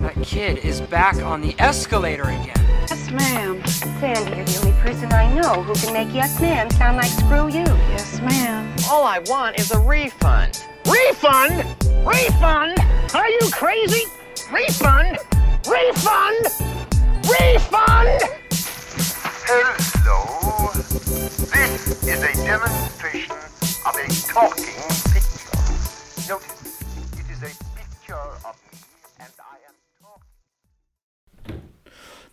That kid is back on the escalator again. Yes, ma'am. Sandy, you're the only person I know who can make yes ma'am sound like screw you. Yes, ma'am. All I want is a refund. Refund? Refund? Are you crazy? Refund? Refund? Refund? Hello. This is a demonstration of a talking picture. Notice,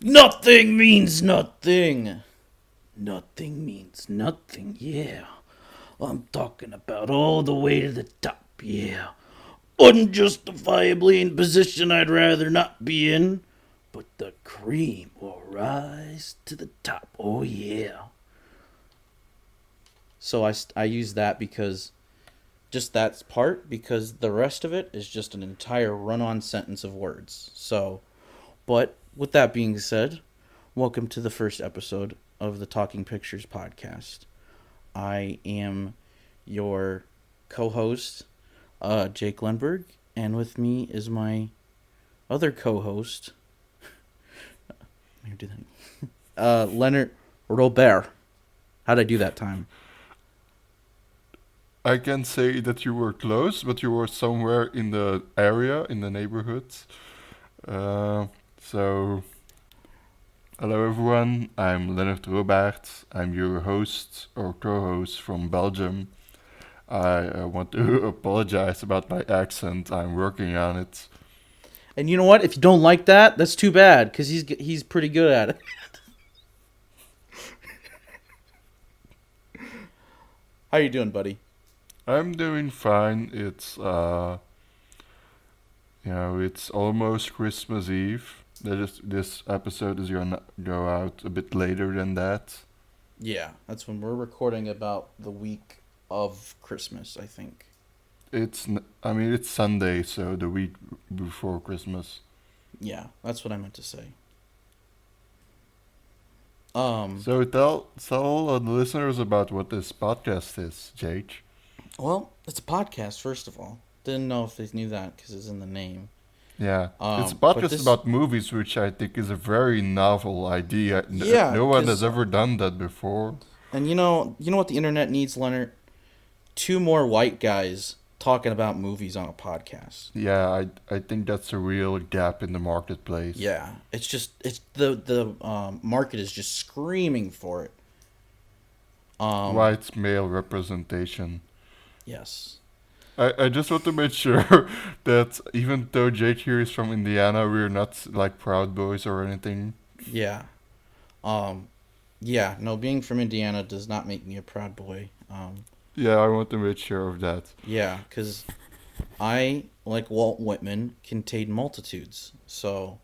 Nothing means nothing. Nothing means nothing, yeah. I'm talking about all the way to the top, yeah. Unjustifiably in position I'd rather not be in, but the cream will rise to the top, oh yeah. So I, I use that because just that part because the rest of it is just an entire run-on sentence of words. So, but with that being said, welcome to the first episode of the Talking Pictures podcast. I am your co-host, uh, Jake Lundberg, and with me is my other do that. Uh, Leonard Robert. How'd I do that time? I can say that you were close, but you were somewhere in the area, in the neighborhood. Uh, so, hello everyone, I'm Leonard Robert. I'm your host or co host from Belgium. I uh, want to apologize about my accent, I'm working on it. And you know what? If you don't like that, that's too bad because he's he's pretty good at it. How you doing, buddy? I'm doing fine. It's, uh, you know, it's almost Christmas Eve. That is, this episode is gonna go out a bit later than that. Yeah, that's when we're recording about the week of Christmas, I think. It's, I mean, it's Sunday, so the week before Christmas. Yeah, that's what I meant to say. Um, So tell tell the listeners about what this podcast is, Jake. well, it's a podcast first of all. Didn't know if they knew that because it's in the name. Yeah, it's a Um, but podcast this- about movies, which I think is a very novel idea. N- Yeah, no one has ever done that before. And you know, you know what the internet needs, Leonard? Two more white guys talking about movies on a podcast. Yeah, I I think that's a real gap in the marketplace. Yeah, it's just it's the the um, market is just screaming for it. Um, white male representation. Yes. I, I just want to make sure that even though Jake here is from Indiana, we're not like Proud Boys or anything. Yeah. Um, yeah. No, being from Indiana does not make me a proud boy. Um, Yeah, I want to make sure of that. yeah, because I, like Walt Whitman, contain multitudes. So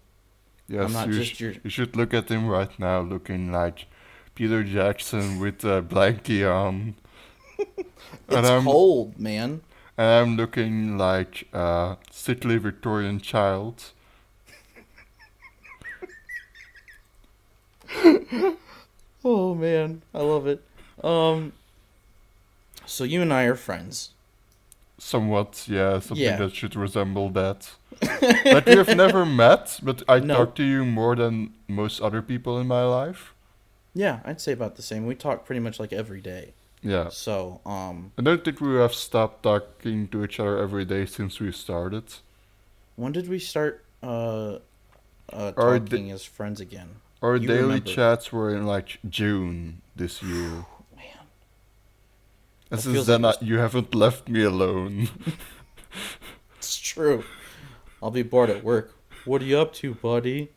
Yes, not you, just sh- your- you should look at him right now, looking like Peter Jackson with a blankie on. it's I'm, cold, man. And I'm looking like a sickly Victorian child. Oh man, I love it. Um, so you and I are friends. Somewhat, yeah, something Yeah. that should resemble that. like we have never met, but I No. talk to you more than most other people in my life. Yeah, I'd say about the same. We talk pretty much like every day. Yeah. So, um, I don't think we have stopped talking to each other every day since we started. when did we start uh, uh Our talking da- as friends again? Our You daily remember. chats were in like June this year. Man, And since then, like I, you haven't left me alone. it's true. I'll be bored at work. What are you up to, buddy?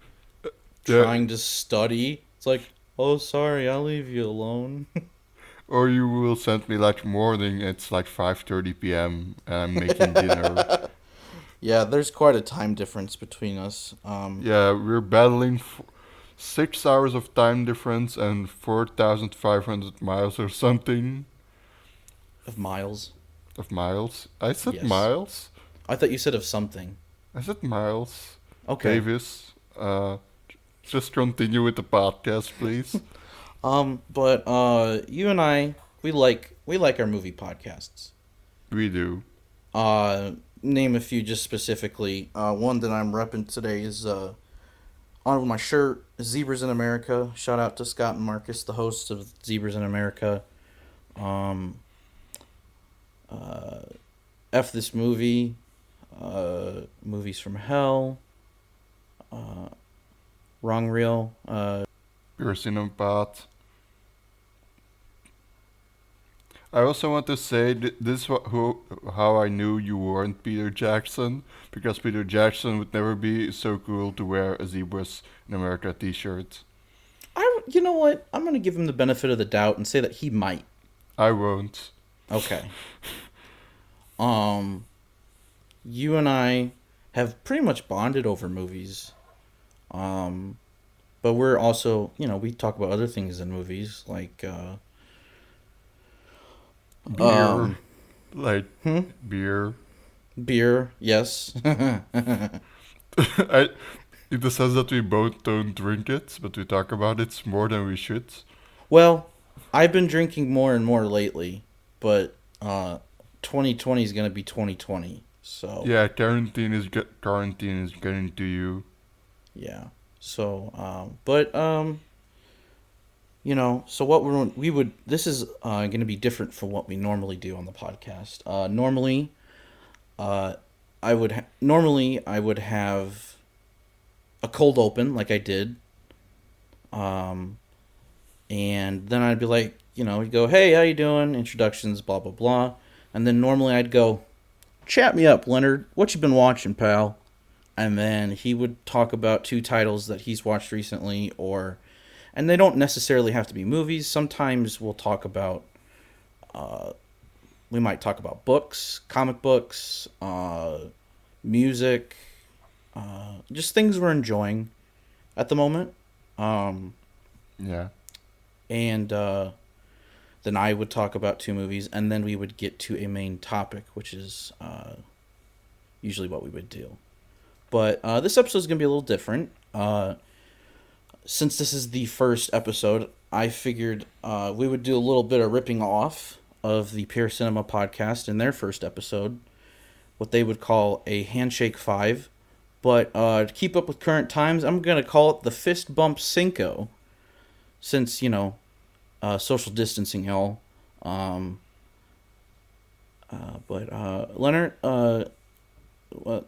Yeah. Trying to study. It's like, oh, sorry, I'll leave you alone. or you will send me like morning. It's like 5:30 p.m. and I'm making dinner. yeah, there's quite a time difference between us. Um, Yeah, we're battling f- six hours of time difference and 4,500 miles or something of miles. of miles. I said Yes. miles. I thought you said of something. I said miles. Okay. Davis, uh, just continue with the podcast, please. Um, but uh, you and I, we like we like our movie podcasts. we do. Uh, name a few just specifically. Uh, one that I'm repping today is uh, on my shirt, Zebras in America. Shout out to Scott and Marcus, the hosts of Zebras in America. Um, uh, F this movie, uh, movies from hell, uh, wrong reel, uh, Pure Cinema Pod. I also want to say th- this is who, how I knew you weren't Peter Jackson because Peter Jackson would never be so cool to wear a Zebras in America T-shirt. I, you know what? I'm gonna give him the benefit of the doubt and say that he might. I won't. Okay. Um, you and I have pretty much bonded over movies. Um, but we're also, you know, we talk about other things in movies like uh, Beer, Um, like hmm? beer. beer. Yes. I, in the sense that we both don't drink it, but we talk about it more than we should. well, I've been drinking more and more lately, but uh, 2020 is gonna be 2020. So Yeah, quarantine is quarantine is getting to you. Yeah. So, um, but um, you know, so what we're we would this is uh, going to be different from what we normally do on the podcast. Uh, normally, uh, I would ha- normally I would have a cold open like I did, um, and then I'd be like, you know, you go, hey, how you doing? Introductions, blah blah blah, and then normally I'd go, chat me up, Leonard. What you been watching, pal? and then he would talk about two titles that he's watched recently or and they don't necessarily have to be movies sometimes we'll talk about uh, we might talk about books comic books uh, music uh, just things we're enjoying at the moment um, Yeah. and uh, then I would talk about two movies, and then we would get to a main topic, which is uh, usually what we would do. But uh, this episode is going to be a little different. Since this is the first episode, I figured uh, we would do a little bit of ripping off of the Pure Cinema podcast in their first episode, what they would call a Handshake 5. But uh, to keep up with current times, I'm going to call it the Fist Bump Cinco since you know uh, social distancing hell. Um, uh, but uh, Leonard, uh, what?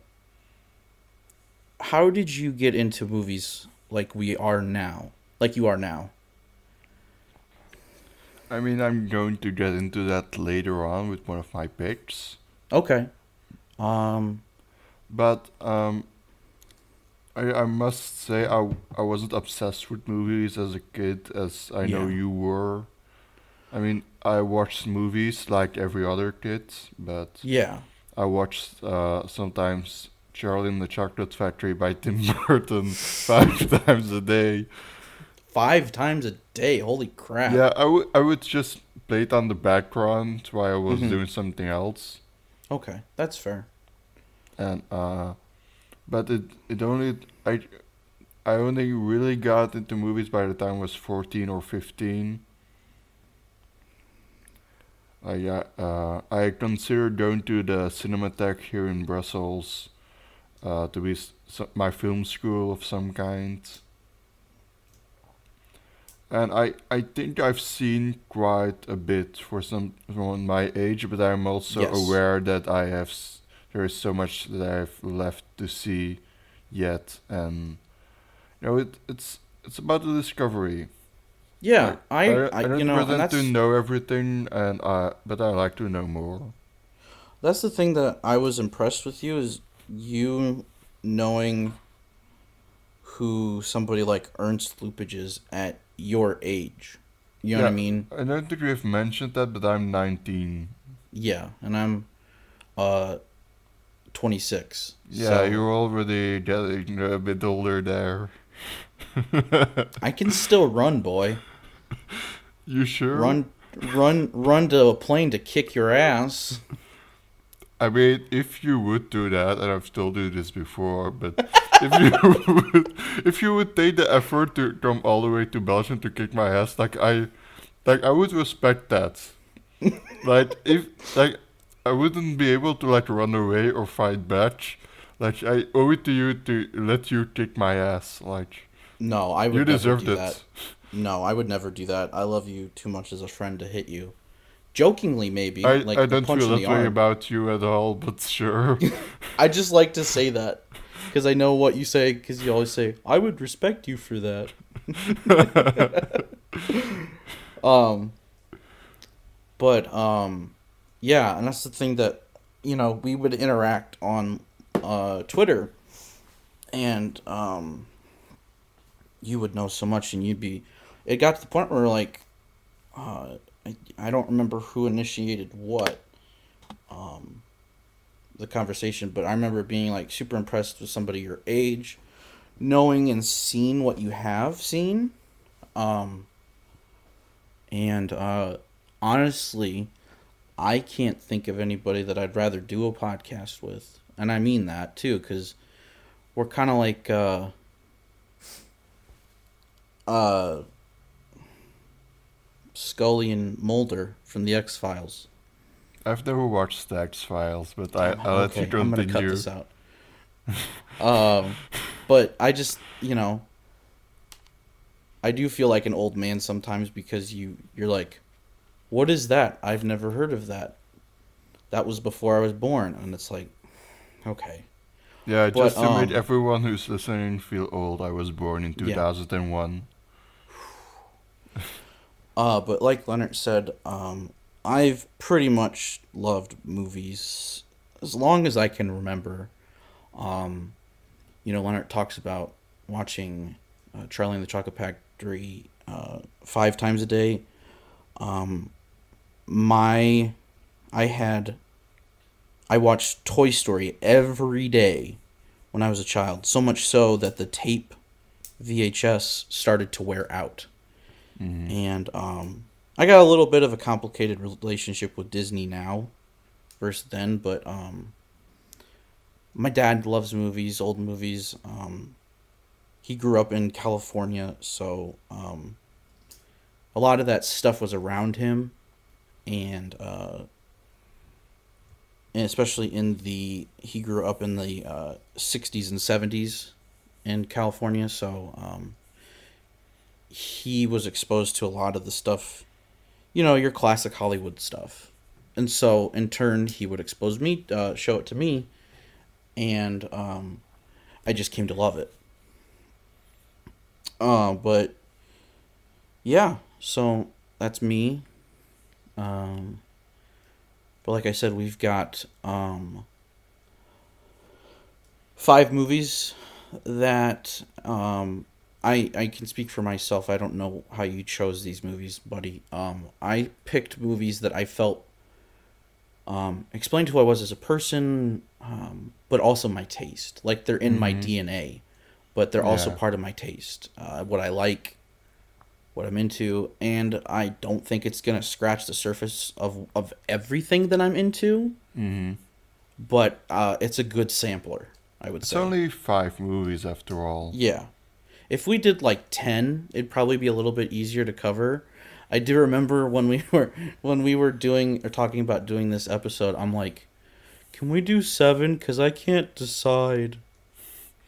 How did you get into movies like we are now? Like you are now? I mean, I'm going to get into that later on with one of my picks. Okay. Um. But um, I I must say I I wasn't obsessed with movies as a kid as I know you were. I mean, I watched movies like every other kid, but Yeah. I watched uh, sometimes Charlie and the Chocolate Factory by Tim Burton five times a day. Five times a day. Holy crap. Yeah, I would I would just play it on the background while I was Mhm. doing something else. Okay, that's fair. and uh but it it only i i only really got into movies by the time i was 14 or 15 I uh, uh i considered going to the cinematheque here in brussels uh to be s- my film school of some kind and I, I think I've seen quite a bit for someone my age, but I'm also Yes. aware that I have s- there is so much that I've left to see yet, and you know it it's it's about the discovery. Yeah, I, I, I, don't you know, pretend to know everything, and uh, but I like to know more. That's the thing that I was impressed with you is you knowing who somebody like Ernst Lubitsch is at your age. You know what I mean? I don't think we've mentioned that, but I'm 19. Yeah, and I'm uh 26. Yeah, so you're already getting a bit older there. I can still run, boy. You sure? Run run run to a plane to kick your ass. I mean, if you would do that, and I've still do this before, but if you would, if you would take the effort to come all the way to Belgium to kick my ass, like I, like I would respect that. like if like I wouldn't be able to like run away or fight back. Like I owe it to you to let you kick my ass. Like No, I would you never deserved do it. that. No, I would never do that. I love you too much as a friend to hit you. Jokingly, maybe. I, like I don't feel that way about you at all, but sure. I just like to say that because I know what you say. Because you always say, "I would respect you for that." um, but um, yeah, and that's the thing that you know we would interact on uh, Twitter, and um, you would know so much, and you'd be. It got to the point where like, uh, I, I don't remember who initiated what. Um, the conversation, but I remember being like super impressed with somebody your age, knowing and seeing what you have seen. Um, and uh, honestly, I can't think of anybody that I'd rather do a podcast with, and I mean that too, because we're kind of like uh, uh, Scully and Mulder from the X Files. I've never watched the X Files, but I, I'll let you I'm gonna cut this out. um, but I just, you know, I do feel like an old man sometimes because you you're like, what is that? I've never heard of that. That was before I was born, and it's like, okay, Yeah, But, just to make um, everyone who's listening feel old, I was born in 2001. Uh, but like Leonard said, um, I've pretty much loved movies as long as I can remember. Um, you know, Leonard talks about watching uh, Charlie and the Chocolate Factory uh, five times a day. Um, my, I had, I watched Toy Story every day when I was a child. So much so that the tape VHS started to wear out and um, I got a little bit of a complicated relationship with Disney now versus then, but um, my dad loves movies, old movies. Um, he grew up in California, so um, a lot of that stuff was around him, and uh, and especially in the he grew up in the uh, '60s and '70s in California, so. Um, he was exposed to a lot of the stuff, you know, your classic Hollywood stuff. And so, in turn, he would expose me, uh, show it to me, and um, I just came to love it. Uh, but yeah, so that's me. Um, but like I said, we've got um, five movies that um, I I can speak for myself. I don't know how you chose these movies, buddy. Um, I picked movies that I felt um, explained who I was as a person, um, but also my taste. Like they're in my DNA, but they're also part of my taste. Uh, what I like, what I'm into, and I don't think it's gonna scratch the surface of of everything that I'm into. hmm But uh, it's a good sampler. I would It's say. only five movies after all. Yeah. If we did like 10, it'd probably be a little bit easier to cover. I do remember when we were when we were doing or talking about doing this episode, I'm like, "Can we do 7 cuz I can't decide."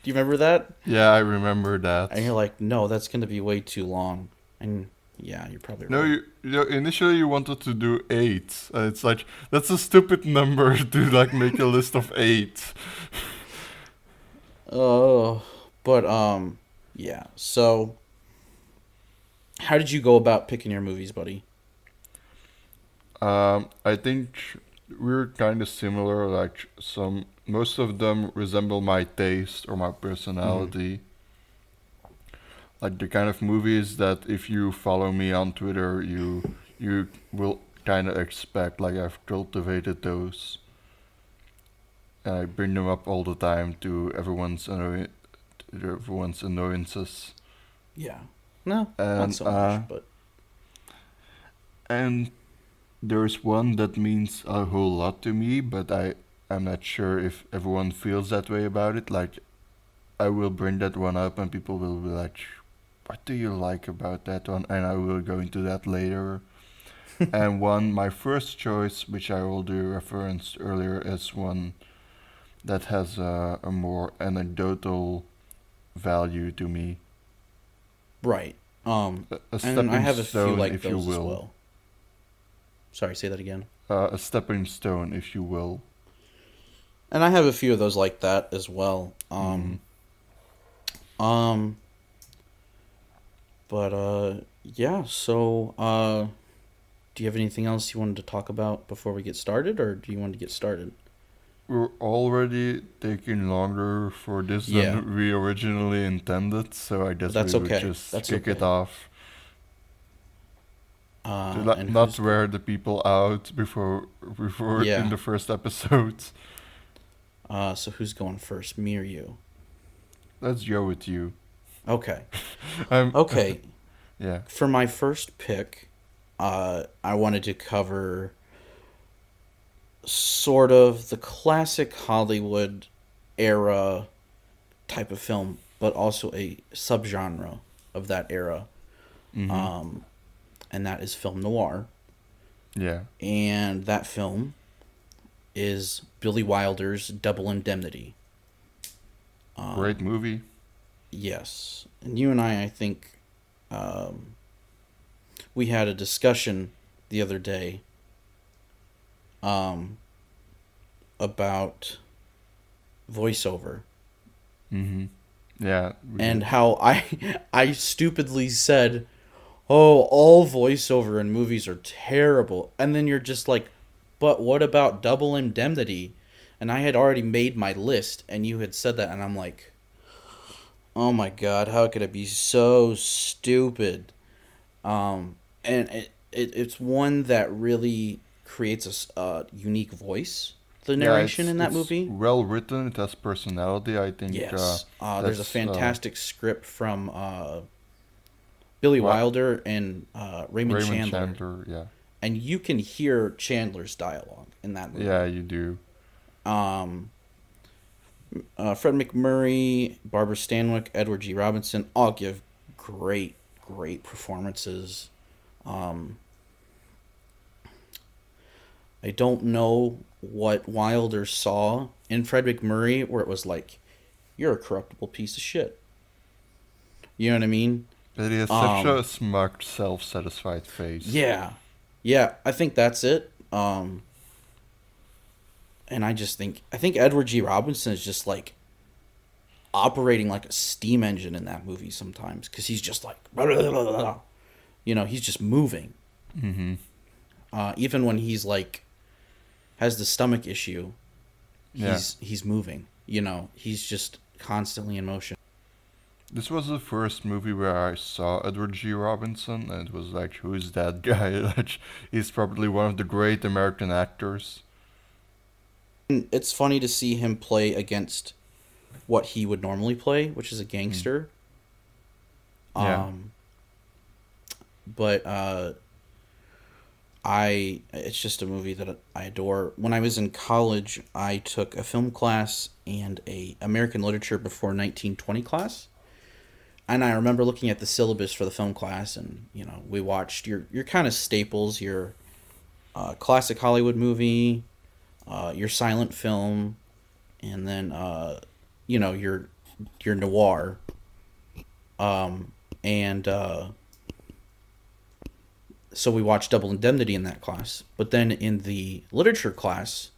Do you remember that? Yeah, I remember that. And you're like, "No, that's going to be way too long." And yeah, you're probably No, right. you, you initially you wanted to do eight. And it's like that's a stupid number to like make a list of eight. Oh, but um yeah. So how did you go about picking your movies, buddy? Um, I think we're kind of similar. Like some, most of them resemble my taste or my personality. Like the kind of movies that if you follow me on Twitter, you you will kind of expect. Like I've cultivated those. And I bring them up all the time to everyone's annoy- everyone's annoyances. Yeah. No, not And, so uh, much, but And there's one that means a whole lot to me, but I I'm not sure if everyone feels that way about it. Like, I will bring that one up, and people will be like, "What do you like about that one?" And I will go into that later. and one, my first choice, which I already referenced earlier, is one that has a, a more anecdotal value to me. Right. Um, A, a and I have a stone, few like those as well. Sorry, say that again. Uh, a stepping stone, if you will. And I have a few of those like that as well. Um, um, but uh, yeah. So, uh, do you have anything else you wanted to talk about before we get started, or do you want to get started? We're already taking longer for this Yeah. than we originally intended, so I guess That's we okay. would just That's kick it off. Uh, to not, not wear the people out before before Yeah. in the first episodes. uh, so who's going first, me or you? Let's go with you. Okay. Um, Okay. yeah. For my first pick, uh, I wanted to cover sort of the classic Hollywood era type of film, but also a subgenre of that era. Mhm. Um, and that is film noir. yeah. And that film is Billy Wilder's Double Indemnity. Um, Great movie. Yes. And you and I, I think, um, we had a discussion the other day um, about voiceover hmm Yeah. and did. how I I stupidly said, "Oh, all voiceover in movies are terrible," and then you're just like, "But what about Double Indemnity?" And I had already made my list, and you had said that, and I'm like, "Oh my god, how could it be so stupid?" Um, and it, it it's one that really creates a uh, unique voice. The narration it's- in that it's movie. Well written. It has personality. I think. Yes. Uh, Uh, there's a uh, fantastic script from uh, Billy Wa- Wilder and uh, Raymond, Raymond Chandler. Chandler. Yeah. And you can hear Chandler's dialogue in that movie. Yeah, you do. Um, uh, Fred MacMurray, Barbara Stanwyck, Edward G. Robinson all give great, great performances. Um, I don't know what Wilder saw in Fred MacMurray where it was like, you're a corruptible piece of shit. You know what I mean? But he has such Um, a smug, self-satisfied face. Yeah. Yeah, I think that's it. Um and I just think I think Edward G. Robinson is just like operating like a steam engine in that movie sometimes cuz he's just like you know, he's just moving. Mm-hmm. Uh even when he's like has the stomach issue, Yeah. he's he's moving, you know, he's just constantly in motion. This was the first movie where I saw Edward G. Robinson, and it was like, who is that guy? He's probably one of the great American actors. And it's funny to see him play against what he would normally play, which is a gangster. Yeah. Um but uh I it's just a movie that I adore. When I was in college, I took a film class and a American literature before 1920 class. And I remember looking at the syllabus for the film class and, you know, we watched your your kind of staples, your uh, classic Hollywood movie, uh, your silent film, and then uh, you know your your noir. Um, and uh, so we watched Double Indemnity in that class. But then in the literature class,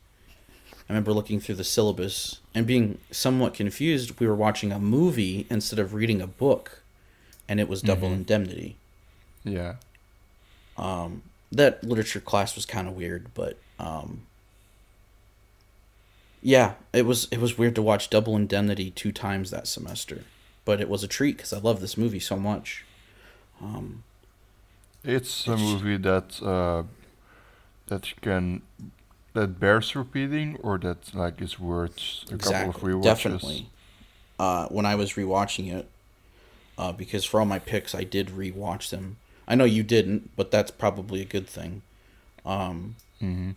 I remember looking through the syllabus and being somewhat confused. We were watching a movie instead of reading a book, and it was Double Indemnity. Yeah. Um, that literature class was kind of weird, but um, yeah, it was it was weird to watch Double Indemnity two times that semester, but it was a treat because I love this movie so much. Um, It's a movie that uh, that can that bears repeating, or that like is worth a couple of exactly, rewatches. definitely. Uh, when I was rewatching it, uh, because for all my picks, I did rewatch them. I know you didn't, but that's probably a good thing. Um, hmm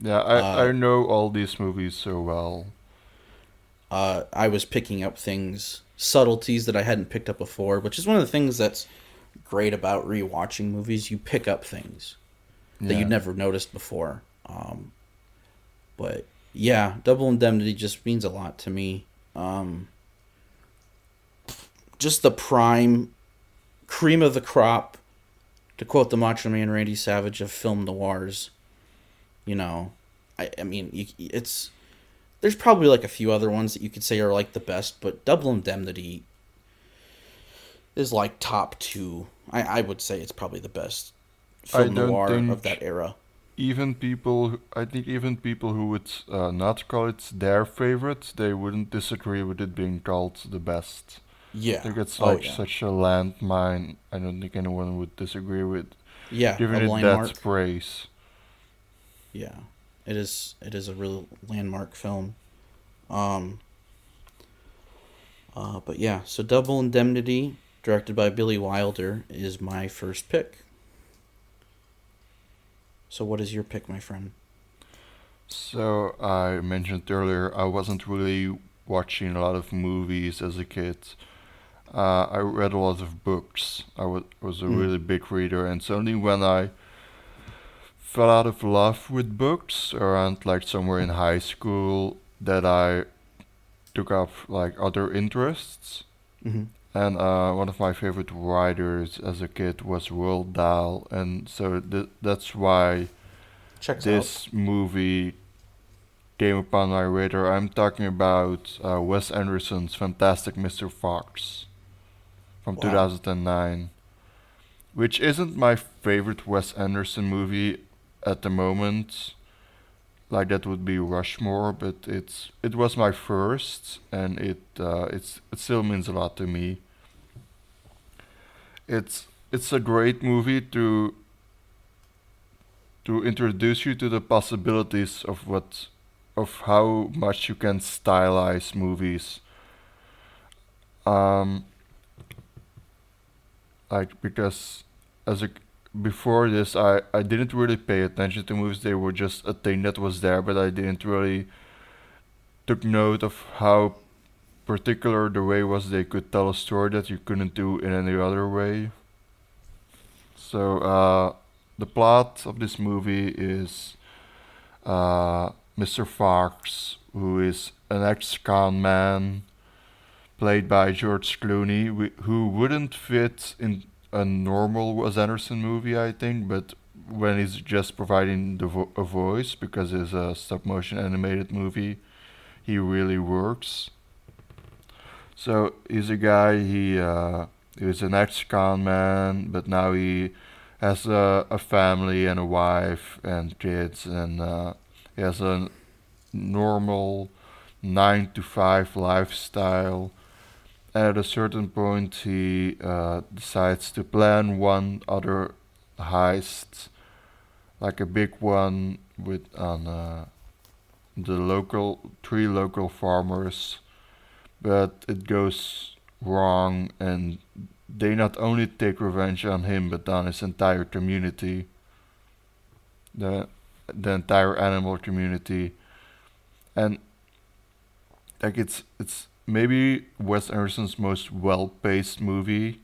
Yeah, I Uh, I know all these movies so well. uh, I was picking up things, subtleties that I hadn't picked up before, which is one of the things that's great about rewatching movies. You pick up things. that you'd never noticed before. Um, but yeah, Double Indemnity just means a lot to me. Um, just the prime cream of the crop, to quote the Macho Man Randy Savage of film noirs. You know, I, I mean, you, it's there's probably like a few other ones that you could say are like the best, but Double Indemnity is like top two. I, I would say it's probably the best film noir of that era. even people i think even people who would uh, not call it their favorite they wouldn't disagree with it being called the best Yeah. i think it's Oh, like yeah. such a landmine i don't think anyone would disagree with yeah, giving it landmark. that praise Yeah, it is. It is a real landmark film. Um. Uh, but yeah, so Double Indemnity, directed by Billy Wilder, is my first pick. So, what is your pick, my friend? So I mentioned earlier I wasn't really watching a lot of movies as a kid. Uh, I read a lot of books. I wa- was a Mm. really big reader, and it's only when I fell out of love with books around like somewhere in high school that I took up like other interests. Mm-hmm. And uh, one of my favorite writers as a kid was Roald Dahl, and so th- that's why Checks out. this movie came upon my radar. I'm talking about uh, Wes Anderson's Fantastic Mr. Fox from Wow. 2009, which isn't my favorite Wes Anderson movie at the moment. Like that would be Rushmore, but it's it was my first, and it uh, it's it still means a lot to me. It's it's a great movie to to introduce you to the possibilities of what of how much you can stylize movies um like because as a before this I I didn't really pay attention to movies they were just a thing that was there but I didn't really took note of how particular the way was they could tell a story that you couldn't do in any other way so uh the plot of this movie is uh, Mr. Fox, who is an ex-con man, played by George Clooney, who wouldn't fit in a normal Wes Anderson movie, I think, but when he's just providing the vo- a voice, because it's a stop-motion animated movie, he really works. So he's a guy. He uh, he was an ex-con man, but now he has a, a family and a wife and kids, and uh, he has a normal nine to five lifestyle. At a certain point, he uh, decides to plan one other heist, like a big one with uh, the local three local farmers, but it goes wrong and they not only take revenge on him but on his entire community. The the entire animal community. And like it's it's maybe Wes Anderson's most well-paced movie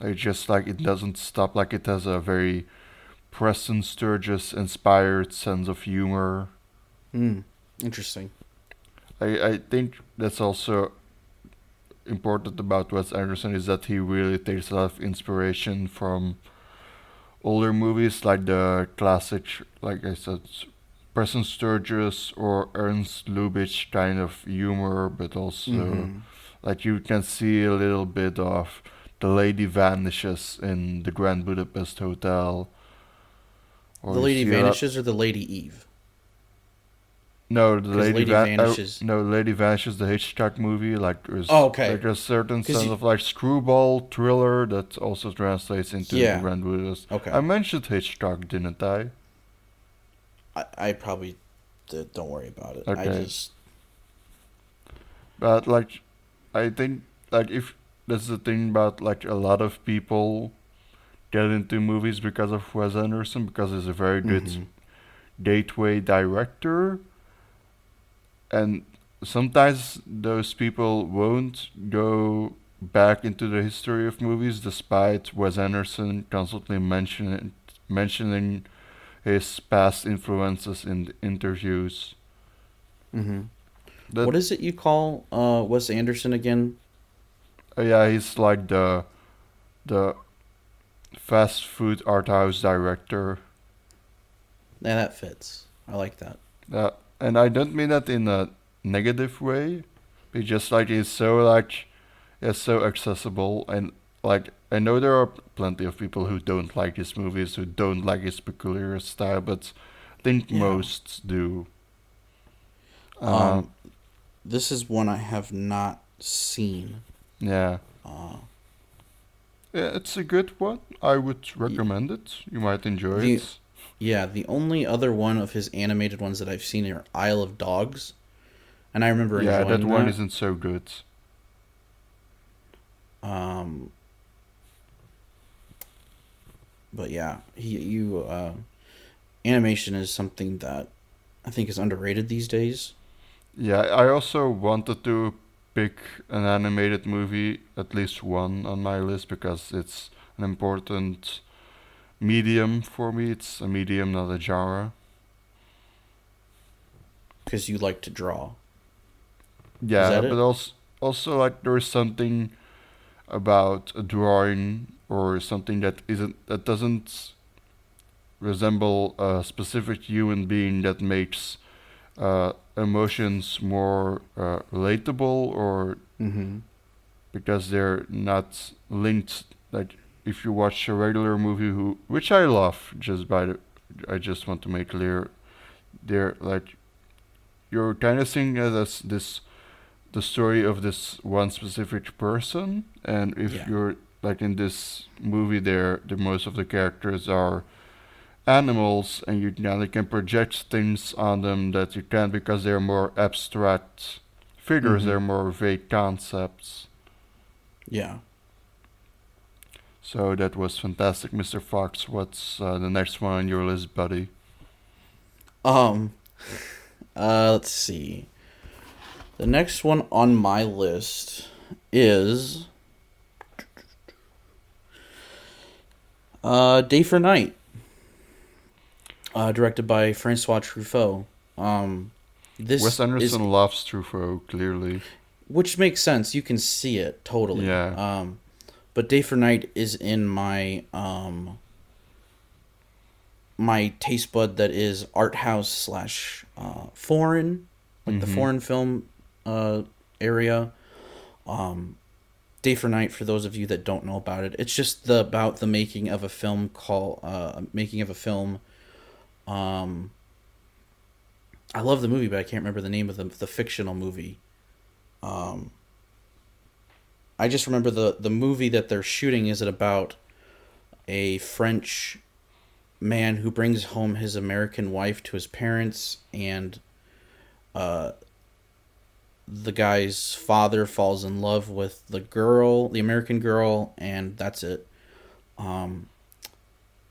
like just like it doesn't stop like it has a very Preston Sturges inspired sense of humor Hmm. Interesting. I, I think that's also important about Wes Anderson is that he really takes a lot of inspiration from older movies like the classic, like I said, Preston Sturges or Ernst Lubitsch kind of humor, but also Mhm. like you can see a little bit of the lady vanishes in the Grand Budapest Hotel. Or the lady see a lot- vanishes or the lady Eve? No, the lady, Lady Va- Vanishes- Oh, no, Lady Vanishes, the Hitchcock movie. Like there's Oh, okay. like a certain sense you- of like screwball thriller that also translates into Yeah. the Grand Budapest. Okay. I mentioned Hitchcock, didn't I? I, I probably did, don't worry about it. I Okay. just But like, I think like if that's the thing about like a lot of people get into movies because of Wes Anderson because he's a very good Mhm. gateway director and sometimes those people won't go back into the history of movies despite Wes Anderson constantly mentioning mentioning his past influences in the interviews. Mm-hmm. That- what is it you call uh, Wes Anderson again? Uh, yeah, he's like the the fast food art house director. Yeah, that fits. I like that. Uh, and I don't mean that in a negative way. It's just like he's so like, yeah, so accessible and like I know there are plenty of people who don't like his movies, who don't like his peculiar style, but I think Yeah. most do. Um, Um, this is one I have not seen. yeah. Uh, Yeah, it's a good one. I would recommend it. You might enjoy The- it. yeah, the only other one of his animated ones that I've seen are Isle of Dogs, and I remember Yeah, that one that. isn't so good. Um, but yeah, he you uh, animation is something that I think is underrated these days. Yeah, I also wanted to pick an animated movie, at least one on my list, because it's an important medium for me. It's a medium, not a genre. because you like to draw. Yeah, but also, also like there's something about a drawing or something that isn't that doesn't resemble a specific human being that makes uh, emotions more uh, relatable or Mm-hmm. because they're not linked like if you watch a regular movie who which I love just by the I just want to make clear they're like you're kind of seeing it as this the story of this one specific person and if Yeah. you're like in this movie there the most of the characters are animals and you of can project things on them that you can't because they're more abstract figures Mhm. they're more vague concepts Yeah. so that was fantastic mr fox what's uh, the next one on your list buddy Um, uh, let's see. The next one on my list is uh, Day for Night, uh, directed by Francois Truffaut. Um, this wes anderson is, loves truffaut clearly which makes sense. You can see it totally. Yeah. Um, but Day for Night is in my um my taste bud that is art house slash uh, foreign, like the Mhm. foreign film uh, area. Um, Day for Night, for those of you that don't know about it, it's just the about the making of a film called uh, making of a film. Um, I love the movie, but I can't remember the name of the the fictional movie. Um, I just remember the the movie that they're shooting is it about a French man who brings home his American wife to his parents and uh the guy's father falls in love with the girl, the American girl, and that's it. Um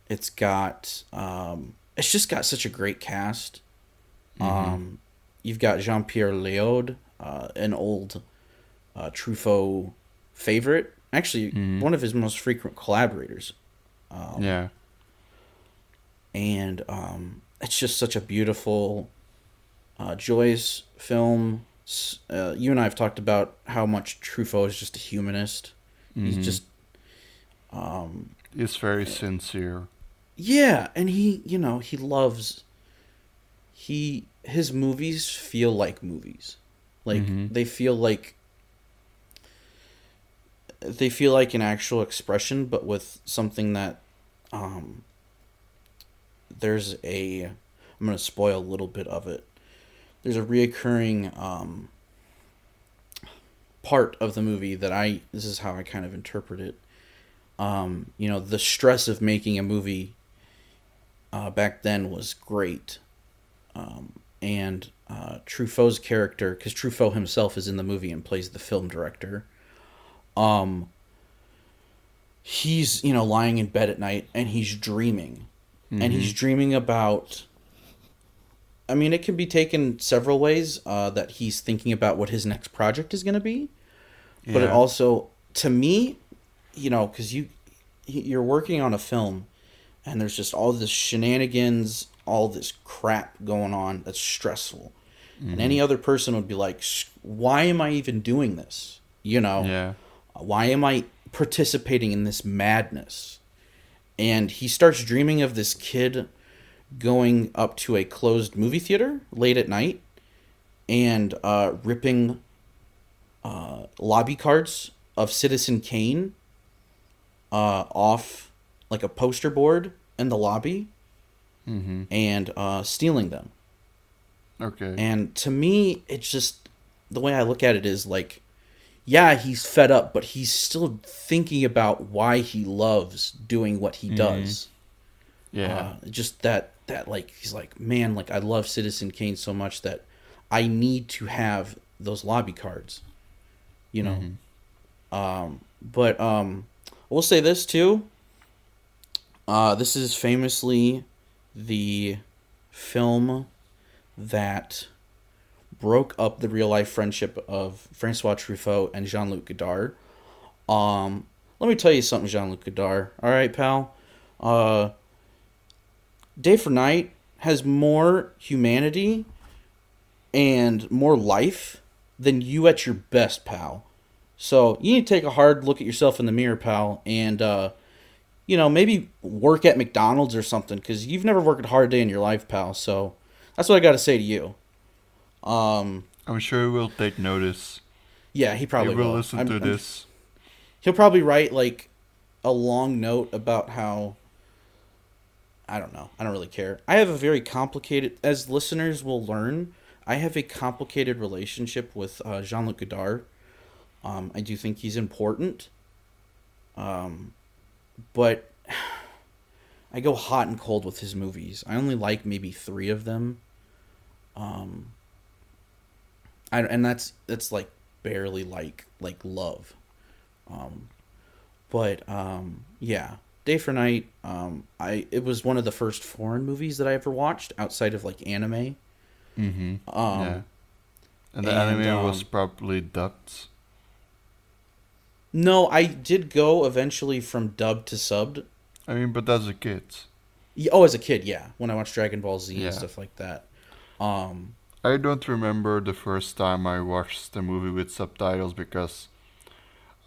it's got um it's just got such a great cast. Um you've got Jean-Pierre Léaud, uh, an old uh, Truffaut favorite, actually Mhm. one of his most frequent collaborators. Um, yeah and um, it's just such a beautiful, uh, joyous film. Uh, you and I have talked about how much Truffaut is just a humanist. Mhm. He's just, um, it's very sincere yeah, and he, you know, he loves. He his movies feel like movies, like Mhm. they feel like. They feel like an actual expression, but with something that, um. There's a, I'm gonna spoil a little bit of it. There's a reoccurring um. Part of the movie that I this is how I kind of interpret it. Um, you know, the stress of making a movie uh, back then was great. Um, and uh, Truffaut's character, because Truffaut himself is in the movie and plays the film director, um, he's, you know, lying in bed at night and he's dreaming. And he's dreaming about. I mean, it can be taken several ways uh, that he's thinking about what his next project is going to be. But it also, to me, you know, because you you're working on a film and there's just all this shenanigans, all this crap going on that's stressful. And any other person would be like, "Why am I even doing this?" You know, Yeah. why am I participating in this madness? And he starts dreaming of this kid going up to a closed movie theater late at night and uh, ripping uh, lobby cards of Citizen Kane uh, off like a poster board in the lobby Mm-hmm. and uh, stealing them. Okay. And to me, it's just the way I look at it is like, yeah, he's fed up, but he's still thinking about why he loves doing what he does. yeah. Uh, just that that like he's like, man, like I love Citizen Kane so much that I need to have those lobby cards. You know. Um but um I will say this too. Uh this is famously the film that broke up the real life friendship of Francois Truffaut and Jean Luc Godard. Um, let me tell you something, Jean Luc Godard. All right, pal. Uh, Day for Night has more humanity and more life than you at your best, pal. So you need to take a hard look at yourself in the mirror, pal, and uh, you know maybe work at McDonald's or something because you've never worked a hard day in your life, pal. So that's what I got to say to you. Um, I'm sure we'll take notice. yeah, he probably we will will. listen I'm- to I'm- this. he'll probably write like a long note about how I don't know. I don't really care. I have a very complicated as listeners will learn, I have a complicated relationship with uh, Jean-Luc Godard. Um, I do think he's important. Um, but I go hot and cold with his movies. I only like maybe 3 of them. Um I, and that's that's like barely like like love. Um, but um, yeah, Day for Night. Um, I it was one of the first foreign movies that I ever watched outside of like anime. Mm-hmm. Um, yeah. And the and, anime was um, probably dubbed. No, I did go eventually from dubbed to subbed. I mean, but as a kid. Yeah, Oh, as a kid, yeah, when I watched Dragon Ball Z Yeah. and stuff like that. Um, I don't remember the first time I watched the movie with subtitles because,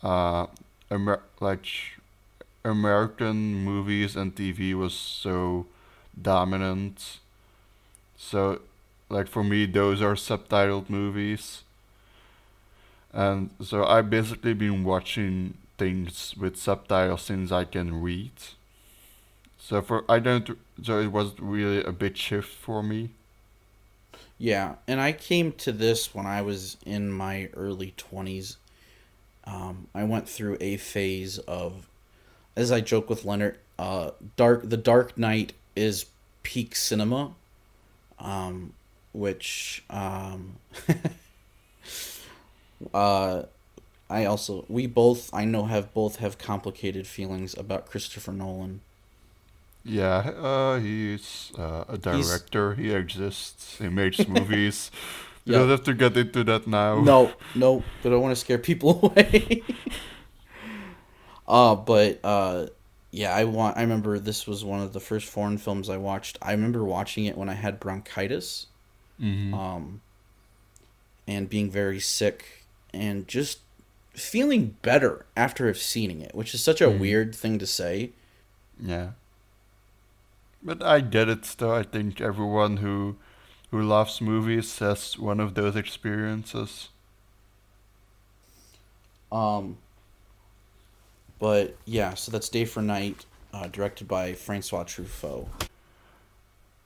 uh, Amer- like American movies and TV was so dominant. So, like for me, those are subtitled movies. And so I've basically been watching things with subtitles since I can read. So for I don't so it was really a big shift for me. Yeah, and I came to this when I was in my early 20s. Um, I went through a phase of, as I joke with Leonard, uh, dark. The Dark Knight is peak cinema, um, which um, uh, I also we both I know have both have complicated feelings about Christopher Nolan. Yeah, uh, he's uh, a director. He exists. He makes movies. You Yeah. don't have to get into that now. No, no, but I want to scare people away. Uh, but uh, yeah, I want. I remember this was one of the first foreign films I watched. I remember watching it when I had bronchitis, hmm um, and being very sick, and just feeling better after have seen it, which is such a Mhm. weird thing to say. Yeah. But I get it. Though I think everyone who who loves movies has one of those experiences. Um, but yeah, so that's Day for Night, uh, directed by Francois Truffaut.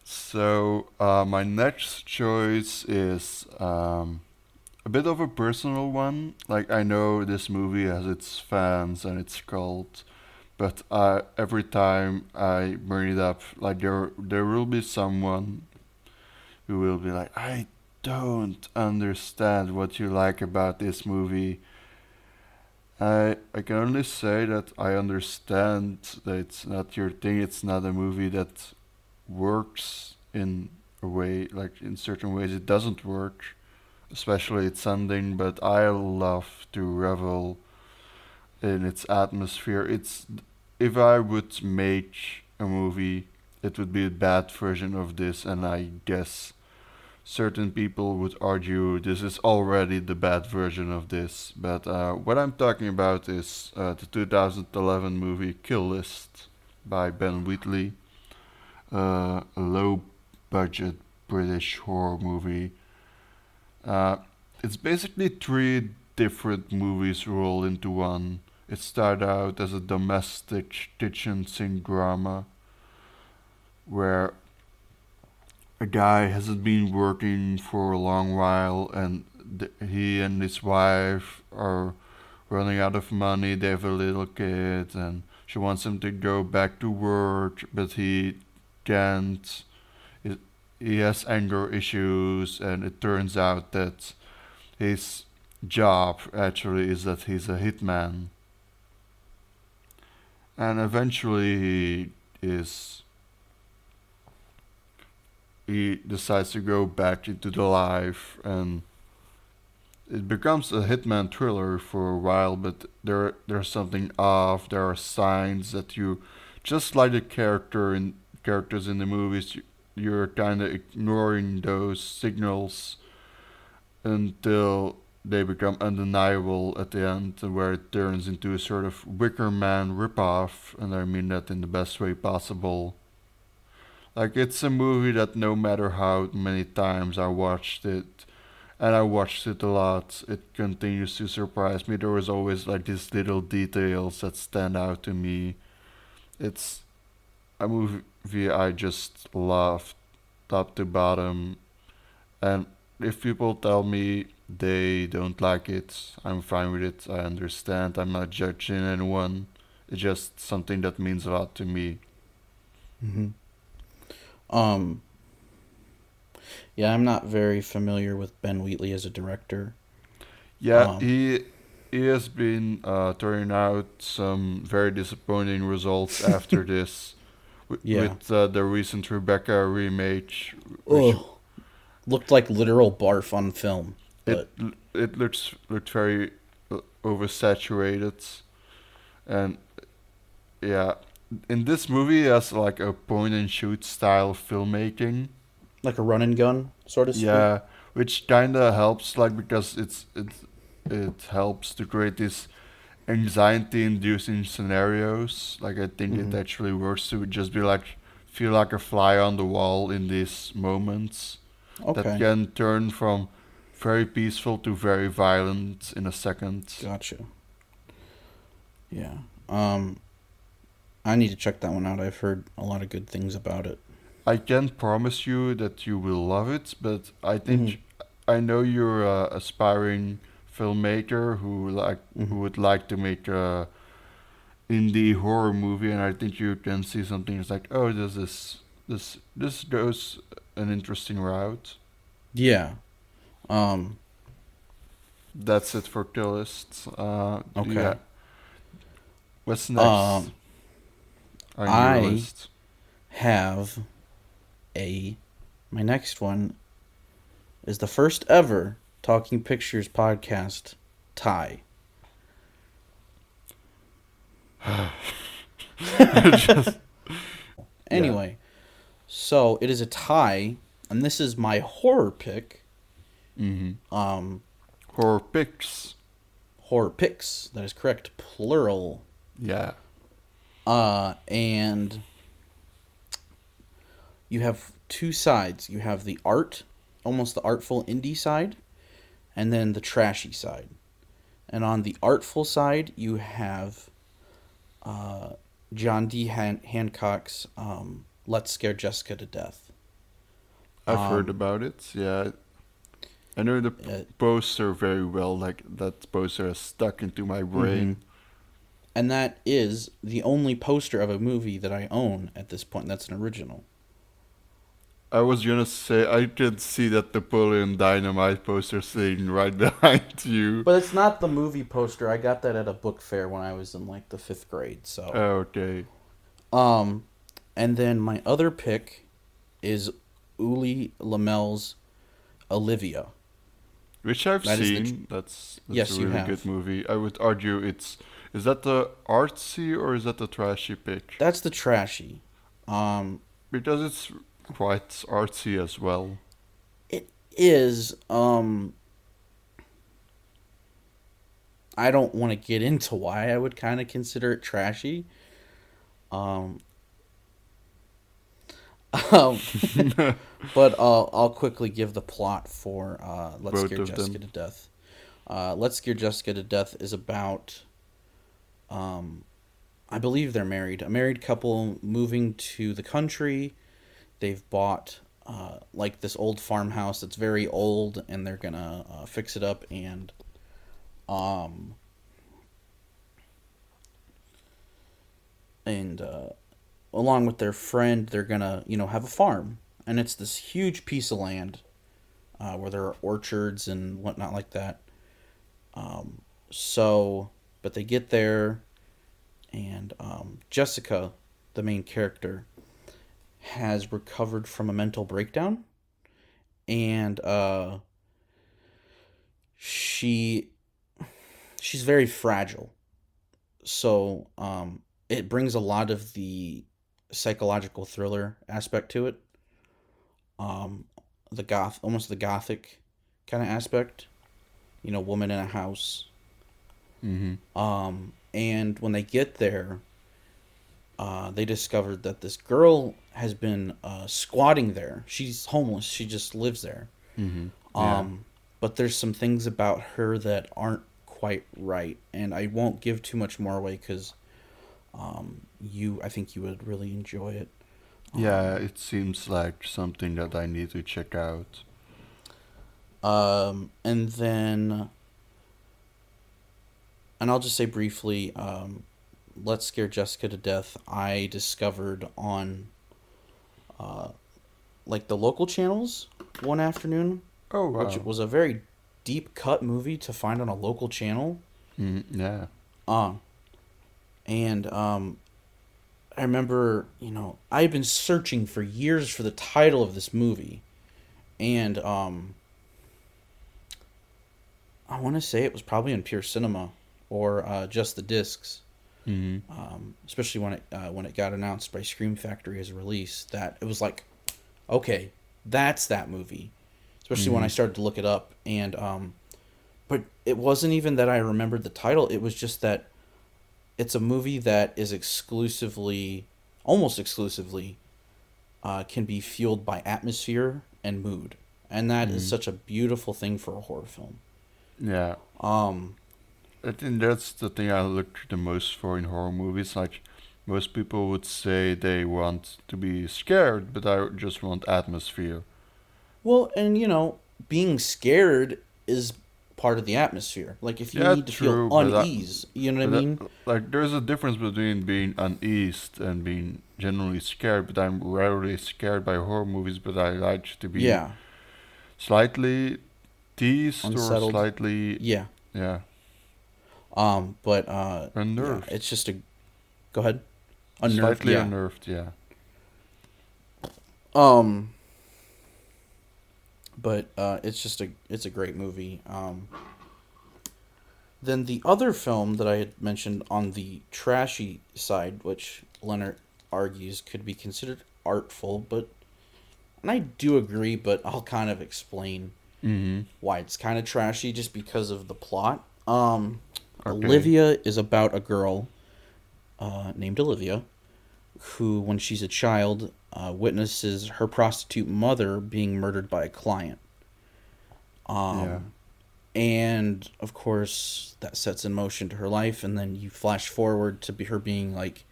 So uh, my next choice is um, a bit of a personal one. Like I know this movie has its fans and its cult, but uh, every time I bring it up, like there there will be someone who will be like, I don't understand what you like about this movie. I I can only say that I understand that it's not your thing. It's not a movie that works in a way like in certain ways it doesn't work especially its ending but i love to revel in its atmosphere it's if i would make a movie, it would be a bad version of this, and I guess certain people would argue this is already the bad version of this. But uh, what I'm talking about is uh, the 2011 movie Kill List by Ben Wheatley, uh, a low budget British horror movie. Uh, it's basically three different movies rolled into one. It started out as a domestic kitchen sink drama where a guy hasn't been working for a long while and th- he and his wife are running out of money. They have a little kid and she wants him to go back to work, but he can't. He has anger issues, and it turns out that his job actually is that he's a hitman. And eventually he is he decides to go back into the life and it becomes a hitman thriller for a while but there there's something off there are signs that you just like the character in characters in the movies you, you're kind of ignoring those signals until they become undeniable at the end where it turns into a sort of wicker man ripoff and i mean that in the best way possible like it's a movie that no matter how many times I watched it, and I watched it a lot, it continues to surprise me. There was always like these little details that stand out to me. It's a movie I just love, top to bottom. And if people tell me they don't like it, I'm fine with it. I understand. I'm not judging anyone. It's just something that means a lot to me. Mm-hmm. Um, yeah, I'm not very familiar with Ben Wheatley as a director. Yeah, Um, he he has been uh, turning out some very disappointing results after this, with, Yeah. with uh, the recent Rebecca remake. which Ugh. Looked like literal barf on film. But it it looks looked very uh, oversaturated, and yeah, in this movie, has like a point and shoot style filmmaking. like a run and gun, sort of. Yeah, which kind of helps, like because it's it it helps to create these anxiety-inducing scenarios. Like I think Mhm. it actually works to just be like feel like a fly on the wall in these moments that can turn from very peaceful to very violent in a second. Gotcha. Yeah. Um, I need to check that one out. I've heard a lot of good things about it. I can't promise you that you will love it, but I think Mhm. I know you're a aspiring filmmaker who like Mhm. who would like to make a indie horror movie, and I think you can see something that's like, oh, this is this this goes an interesting route. Yeah. Um, That's it for Kill. Uh, Okay. yeah. What's next Um, on your I- list? have a my next one is the first ever Talking Pictures podcast tie. Anyway, so it is a tie, and this is my horror pick. Mm-hmm. Um, Horror picks. horror picks. That is correct, plural. Yeah. Uh, and you have two sides. You have the art, almost the artful indie side, and then the trashy side. And on the artful side, you have uh, John D. Han- Hancock's um, "Let's Scare Jessica to Death." I've Um, heard about it. Yeah, I know the Uh, poster very well. Like that poster is stuck into my brain. And that is the only poster of a movie that I own at this point. That's an original. I was gonna say I can see that Napoleon Dynamite poster sitting right behind you. But it's not the movie poster. I got that at a book fair when I was in like the fifth grade. So, okay. um, and then my other pick is Ulli Lommel's Olivia. Which I've That is the seen. that's that's Yes, a really good movie. I would argue it's is that the artsy or is that the trashy pick? That's the trashy. Um, Because it's quite artsy as well. it is. Um, I don't want to get into why I would kind of consider it trashy. Um, um, but I'll I'll quickly give the plot for uh, Let's Both Scare Jessica them. to Death. Uh, Let's Scare Jessica to Death is about, um, I believe they're married. A married couple moving to the country. They've bought uh, like this old farmhouse that's very old, and they're gonna uh, fix it up and, um, and uh, along with their friend, they're gonna you know have a farm, and it's this huge piece of land, uh, where there are orchards and whatnot like that. Um, so, but they get there, and um, Jessica, the main character, has recovered from a mental breakdown, and uh, she she's very fragile. So, um, it brings a lot of the psychological thriller aspect to it. Um, the goth, almost the gothic kind of aspect. You know, woman in a house. Mm-hmm. Um, and when they get there, uh, they discovered that this girl has been uh, squatting there. She's homeless. She just lives there. Mm-hmm. Um, but there's some things about her that aren't quite right, and I won't give too much more away because um, you, I think you would really enjoy it. Yeah, it seems like something that I need to check out. Um, and then, and I'll just say briefly, um, Let's Scare Jessica to Death, I discovered on, uh, like the local channels one afternoon, Oh wow. which was a very deep cut movie to find on a local channel. Mm, yeah. Um, and um, I remember, you know, I've been searching for years for the title of this movie, and um, I want to say it was probably in Pure Cinema or uh, just the discs. Mm-hmm. Um, especially when it uh, when it got announced by Scream Factory as a release, that it was like, okay, that's that movie. Especially when I started to look it up, and um, but it wasn't even that I remembered the title. It was just that it's a movie that is exclusively, almost exclusively, uh, can be fueled by atmosphere and mood, and that is such a beautiful thing for a horror film. Yeah. Um, I think that's the thing I look the most for in horror movies. Like most people would say they want to be scared, but I just want atmosphere. well, and you know, being scared is part of the atmosphere. Like if you Yeah, need to true, feel unease, you know what I But that- mean? like there's a difference between being uneased and being generally scared. But I'm rarely scared by horror movies. But I like to be Yeah, slightly teased Unsettled. or slightly yeah. yeah Um, but uh, yeah, it's just a. Go ahead. Unnerved, slightly yeah. unnerved. Yeah. Um, but uh, it's just a it's a great movie. Um, then the other film that I had mentioned on the trashy side, which Leonard argues could be considered artful, but and I do agree, but I'll kind of explain Mm-hmm. why it's kind of trashy just because of the plot. Um, Olivia is about a girl uh, named Olivia who, when she's a child, uh, witnesses her prostitute mother being murdered by a client. Um, Yeah. And of course, that sets in motion to her life, and then you flash forward to be her being like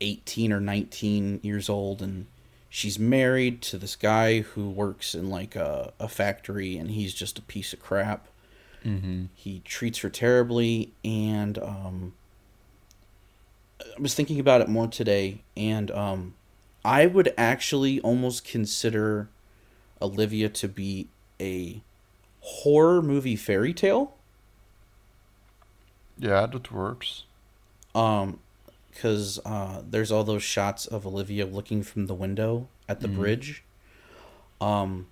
18 or 19 years old, and she's married to this guy who works in like a, a factory, and he's just a piece of crap Mm-hmm. he treats her terribly and um i was thinking about it more today and um i would actually almost consider olivia to be a horror movie fairy tale Yeah, that works. um because uh there's all those shots of olivia looking from the window at the bridge um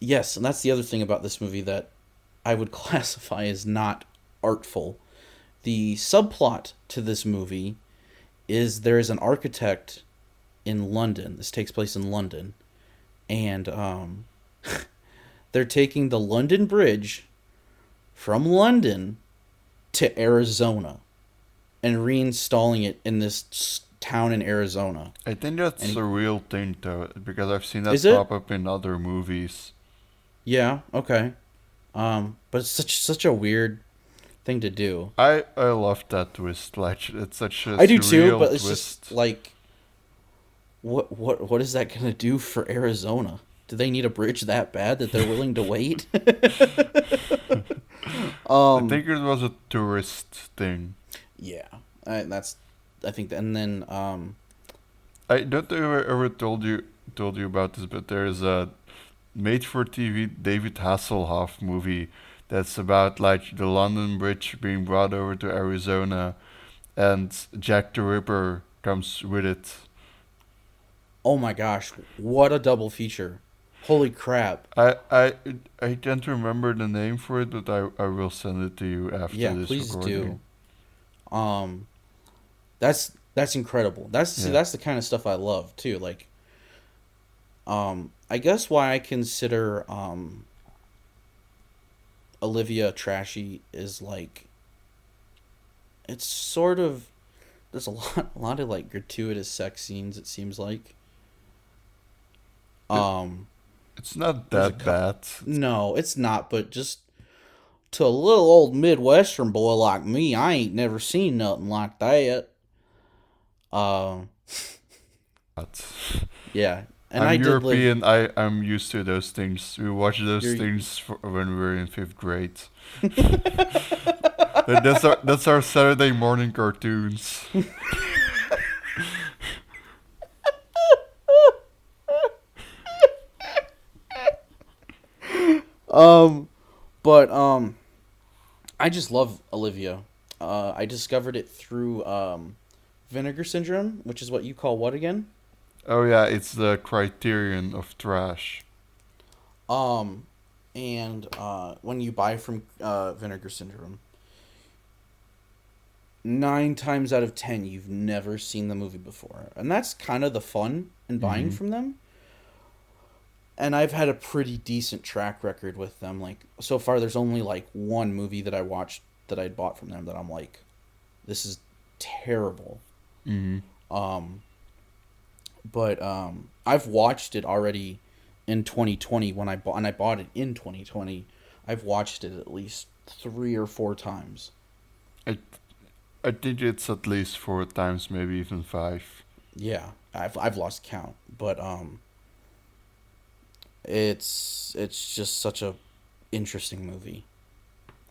yes and that's the other thing about this movie that i would classify as not artful the subplot to this movie is there is an architect in London. This takes place in London, and um, they're taking the London Bridge from London to Arizona and reinstalling it in this town in Arizona. I think that's And- a real thing though, because I've seen that pop up in other movies. Yeah, okay. Um, but it's such such a weird thing to do. I I love that twist. Like it's such a I do too, but it's twist. just like what what what is that going to do for Arizona? Do they need a bridge that bad that they're willing to wait? um I think it was a tourist thing. yeah. I, that's I think that, and then um I don't if I ever told you told you about this, but there's a made for TV David Hasselhoff movie that's about like the London Bridge being brought over to Arizona and Jack the Ripper comes with it. oh my gosh, what a double feature. Holy crap. I I I can't remember the name for it, but I, I will send it to you after Yeah, this please recording. do. Um that's that's incredible. That's see, that's the kind of stuff I love too. Like um I guess why I consider um Olivia trashy is like it's sort of there's a lot a lot of like gratuitous sex scenes it seems like. Um It's not that bad. no, it's not, but just to a little old Midwestern boy like me, I ain't never seen nothing like that. Um, But yeah, and I'm I live. European. I I'm used to those things. We watch those You're- things for when we were in fifth grade. That's our that's our Saturday morning cartoons. Um, but um, I just love Olivia. Uh, I discovered it through um, Vinegar Syndrome, which is what you call what again? Oh yeah, it's the criterion of trash. Um, and uh, when you buy from uh, Vinegar Syndrome, nine times out of ten, you've never seen the movie before, and that's kind of the fun in buying from them. And I've had a pretty decent track record with them. Like so far, there's only like one movie that I watched that I'd bought from them that I'm like, this is terrible. Mm-hmm. Um, but um, I've watched it already in 2020 when I bought and I bought it in 2020. I've watched it at least three or four times. I I think it's at least four times, maybe even five. Yeah, I've I've lost count, but um, it's it's just such a interesting movie.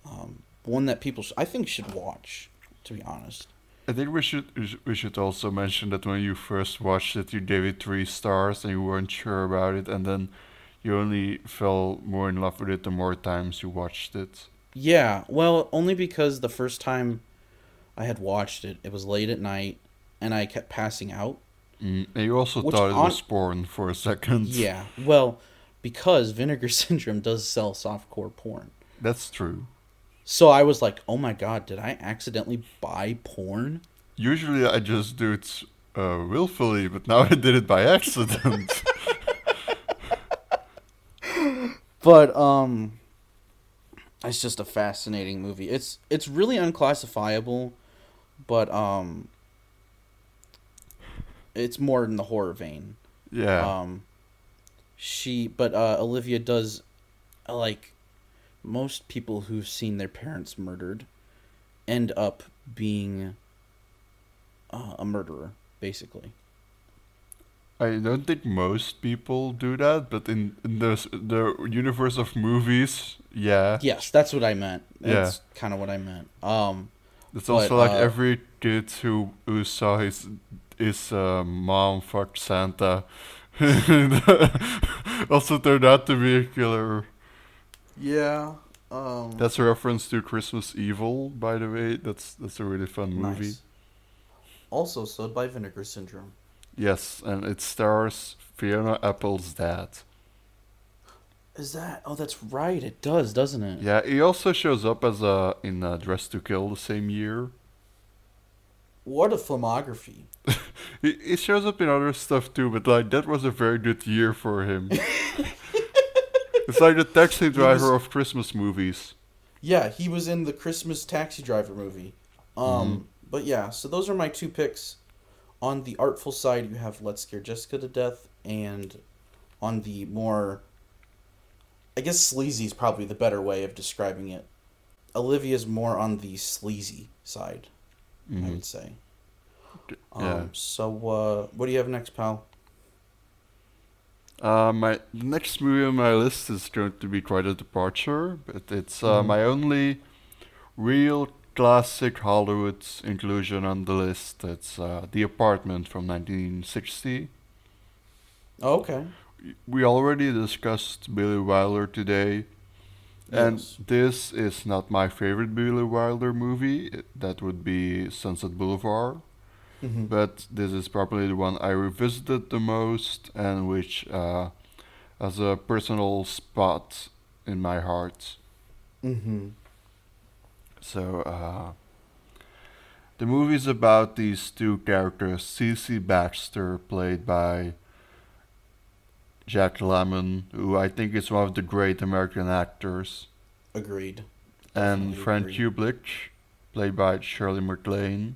Um, one that people sh- I think should watch. To be honest. I think we should we should- also mention that when you first watched it, you gave it three stars and you weren't sure about it, and then you only fell more in love with it the more times you watched it. Yeah, well, only because the first time I had watched it, it was late at night, and I kept passing out. Mm. And you also thought it on- was porn for a second. Yeah, well, because Vinegar Syndrome does sell softcore porn. That's true. So I was like, oh my god, did I accidentally buy porn? Usually I just do it uh, willfully, but now I did it by accident. But um it's just a fascinating movie. It's it's really unclassifiable, but um it's more in the horror vein. yeah. Um she but uh Olivia does like most people who've seen their parents murdered end up being uh, a murderer basically. I don't think most people do that, but in, in the the universe of movies, yeah. Yes, that's what I meant. Yeah. Kind of what I meant. Um It's But, also like uh, every kid who who saw his his uh, mom fucked Santa also turned out to be a killer. Yeah. Um That's a reference to Christmas Evil, by the way. That's that's a really fun movie. Nice. Also sold by Vinegar Syndrome. Yes, and it stars Fiona Apple's dad. Is that? Oh, that's right. It does, doesn't it? Yeah, he also shows up as a in uh, Dressed to Kill the same year. What a filmography. He, he shows up in other stuff too, but like that was a very good year for him. it's like the taxi driver of Christmas movies. Yeah, he was in the Christmas Taxi Driver movie. Um, but yeah, so those are my two picks. On the artful side, you have Let's Scare Jessica to Death, and on the more, I guess sleazy is probably the better way of describing it. Olivia's more on the sleazy side, I would say. Um, yeah. So, uh, what do you have next, pal? Uh, my next movie on my list is going to be quite a departure, but it's uh, my only real classic Hollywood inclusion on the list. It's uh, The Apartment from 1960. Oh, okay. We already discussed Billy Wilder today, and this is not my favorite Billy Wilder movie. That would be Sunset Boulevard. Mm-hmm. but this is probably the one I revisited the most and which uh, has a personal spot in my heart. Mm-hmm. So, uh, the movie's about these two characters, C.C. Baxter, played by Jack Lemmon, who I think is one of the great American actors, Agreed. and Definitely Fran agree. Kubelik, played by Shirley MacLaine.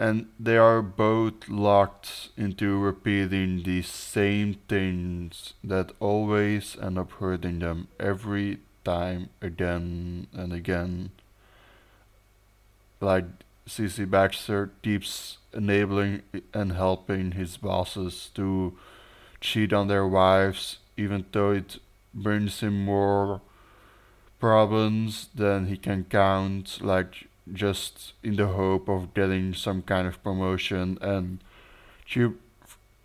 And they are both locked into repeating the same things that always end up hurting them every time again and again. Like CC Baxter keeps enabling and helping his bosses to cheat on their wives, even though it brings him more problems than he can count, like just in the hope of getting some kind of promotion. And Tube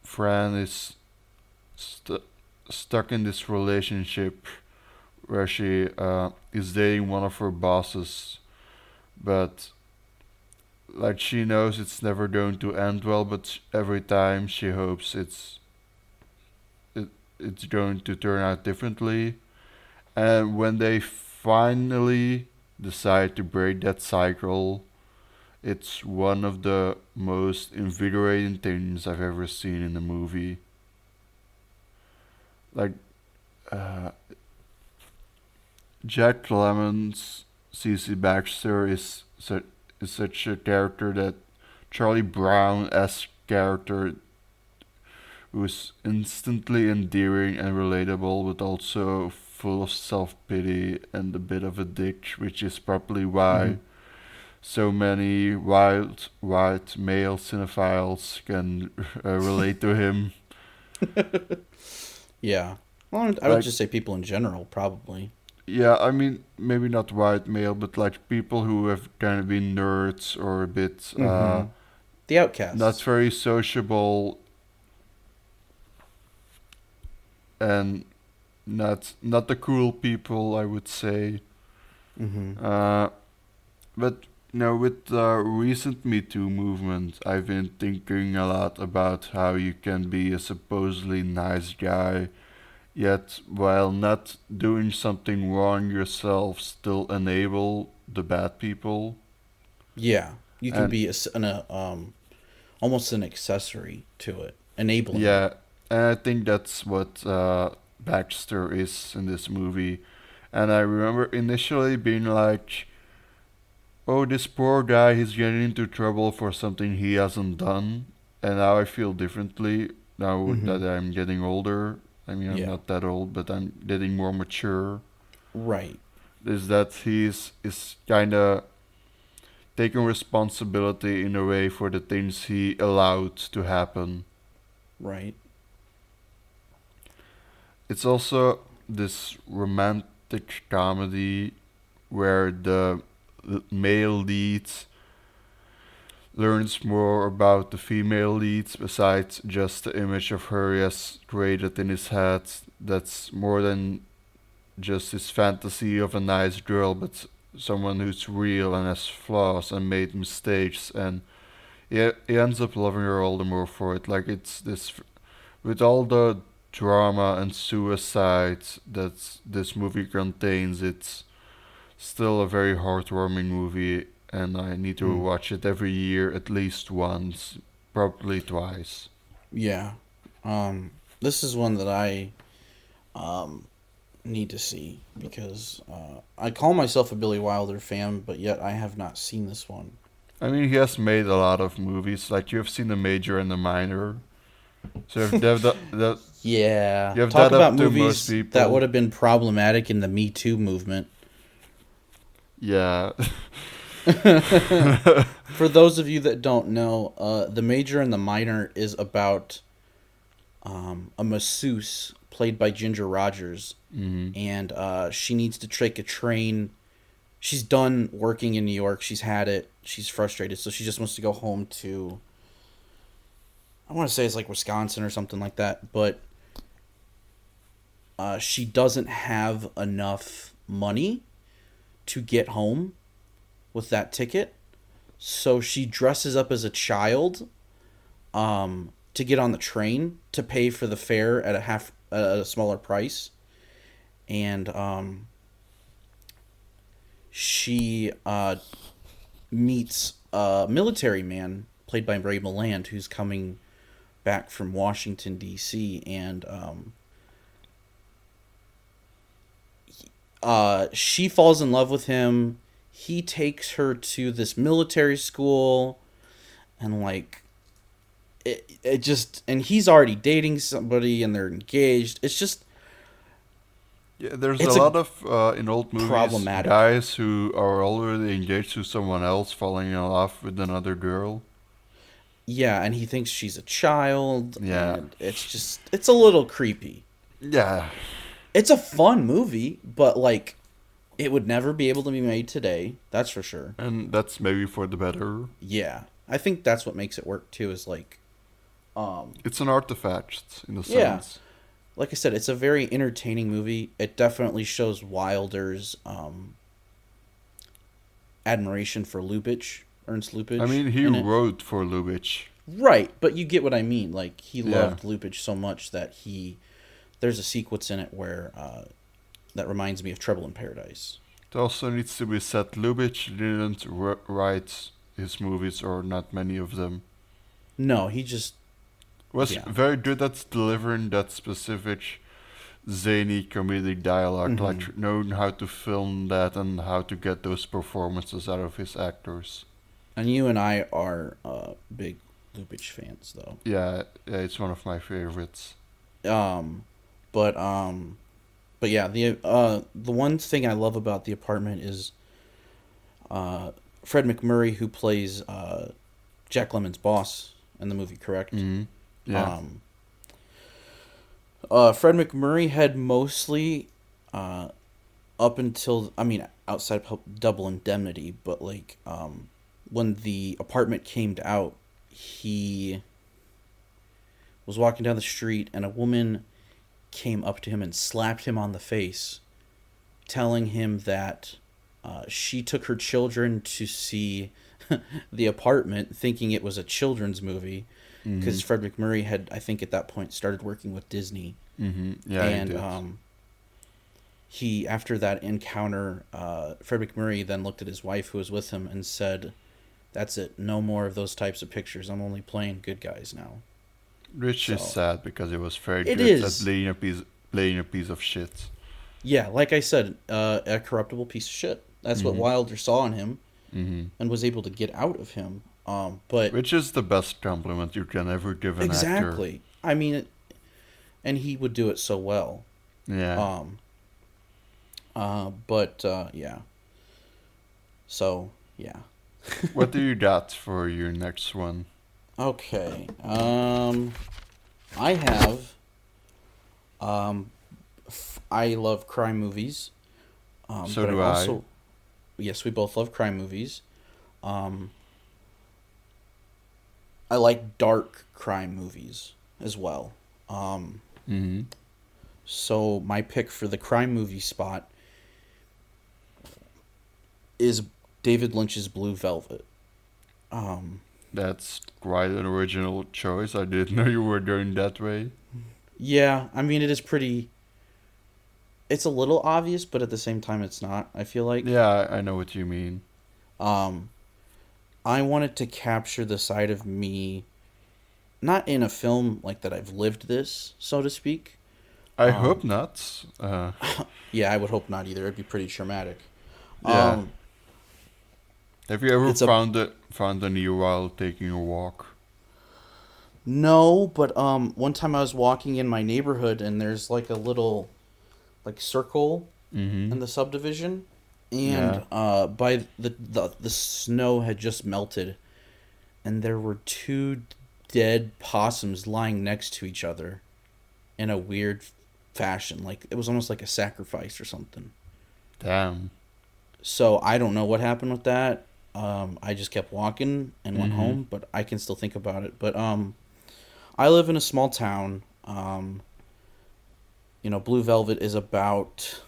Fran is stu stuck in this relationship where she uh, is dating one of her bosses, but like she knows it's never going to end well, but every time she hopes it's it, it's going to turn out differently. And when they finally decide to break that cycle, it's one of the most invigorating things I've ever seen in a movie. Like, uh, Jack Lemmon's, C.C. Baxter is su- is such a character that Charlie Brown esque character who's instantly endearing and relatable, but also full of self pity and a bit of a dick, which is probably why so many wild white male cinephiles can uh, relate to him. Yeah. Well, I would- I would Like- just say people in general, probably. Yeah, I mean, maybe not white male, but like people who have kind of been nerds or a bit uh, Mhm. The outcast. not very sociable and not not the cool people, I would say. Mm-hmm. Uh, but you know, with the recent Me Too movement, I've been thinking a lot about how you can be a supposedly nice guy, yet while not doing something wrong yourself, still enable the bad people. Yeah, you can And- be a, an, uh, um, almost an accessory to it, enabling. Yeah, and I think that's what uh, Baxter is in this movie. And I remember initially being like, oh, this poor guy, he's getting into trouble for something he hasn't done. And now I feel differently now Mhm. that I'm getting older. I mean, I'm Yeah. not that old, but I'm getting more mature. Right. Is that he's is kind of taking responsibility in a way for the things he allowed to happen. Right. It's also this romantic comedy where the male lead learns more about the female leads besides just the image of her. He has created in his head that's more than just his fantasy of a nice girl but someone who's real and has flaws and made mistakes. And he, he ends up loving her all the more for it. Like it's this with all the drama and suicide that this movie contains, it's still a very heartwarming movie, and I need to Mm. watch it every year at least once probably twice. Yeah. Um, this is one that I um, need to see because uh, I call myself a Billy Wilder fan, but yet I have not seen this one. I mean, he has made a lot of movies. Like you have seen the major and the minor. So if they've the, the, Yeah. You have Talk that about movies most that would have been problematic in the Me Too movement. yeah, For those of you that don't know, uh, the major and the minor is about um, a masseuse played by Ginger Rogers, and uh, she needs to take a train. She's done working in New York. She's had it. She's frustrated, so she just wants to go home to. I want to say it's like Wisconsin or something like that, but uh, she doesn't have enough money to get home with that ticket. So she dresses up as a child um to get on the train to pay for the fare at a half at a smaller price. And um she uh meets a military man played by Ray Milland who's coming back from Washington D.C. and um uh, she falls in love with him. He takes her to this military school, and like, it it just and he's already dating somebody, and they're engaged. It's just yeah. There's a a lot of uh, in old movies problematic. guys who are already engaged to someone else, falling in love with another girl. Yeah, and he thinks she's a child. Yeah. and it's just it's a little creepy. Yeah, It's a fun movie, but like, it would never be able to be made today. That's for sure. and that's maybe for the better. Yeah, I think that's what makes it work too. Is like, um, It's an artifact in a Yeah. sense. like I said, it's a very entertaining movie. It definitely shows Wilder's um, admiration for Lubitsch, Ernst Lubitsch. I mean, he wrote for Lubitsch. right, but you get what I mean. Like he Yeah. loved Lubitsch so much that he there's a sequence in it where uh, that reminds me of Trouble in Paradise. It also needs to be said Lubitsch didn't w- write his movies, or not many of them. No, he just Was Yeah. very good at delivering that specific zany comedic dialog Mm-hmm. like knowing how to film that and how to get those performances out of his actors. And you and I are uh, big Lubitsch fans though. Yeah, yeah, it's one of my favorites. um but um but yeah the uh the one thing i love about the apartment is uh fred macmurray who plays uh jack lemmon's boss in the movie correct hmm Yeah, um uh fred macmurray had mostly uh up until i mean outside of double indemnity but like um when the apartment came out he was walking down the street and a woman came up to him and slapped him on the face telling him that uh, she took her children to see the apartment thinking it was a children's movie because fred macmurray had i think at that point started working with disney. Hmm yeah, he and did. um, he after that encounter, uh, Fred MacMurray then looked at his wife who was with him and said, "That's it. No more of those types of pictures. I'm only playing good guys now." Which is sad because it was very It good is. at playing a piece, playing a piece of shit. Yeah, like I said, uh, a corruptible piece of shit. That's Mm-hmm. what Wilder saw in him and was able to get out of him. Um, but Which is the best compliment you can ever give an actor. exactly, I mean, it, and he would do it so well. Yeah. Um. Uh, but uh, yeah. So yeah. What do you got for your next one? Okay. Um, I have. Um, f- I love crime movies. Um, So but do I. also, Yes, we both love crime movies. Um, I like dark crime movies as well. Um, mm-hmm. so my pick for the crime movie spot is David Lynch's Blue Velvet. Um, That's quite an original choice. I didn't know you were going that way. Yeah, I mean it is pretty. It's a little obvious, but at the same time, it's not. I feel like. Yeah, I know what you mean. Um, I wanted to capture the side of me not in a film like that I've lived this, so to speak. I hope not. Uh, Yeah, I would hope not either. It'd be pretty traumatic. Yeah. Um, have you ever It's a- found a found any while taking a walk? No, but um, one time I was walking in my neighborhood and there's like a little, like circle Mm-hmm. in the subdivision, and Yeah. uh, by the, the the snow had just melted, and there were two dead possums lying next to each other, in a weird fashion. Like it was almost like a sacrifice or something. Damn. So I don't know what happened with that. Um, I just kept walking and went Mhm. home, but I can still think about it. But um, I live in a small town. Um, you know, Blue Velvet is about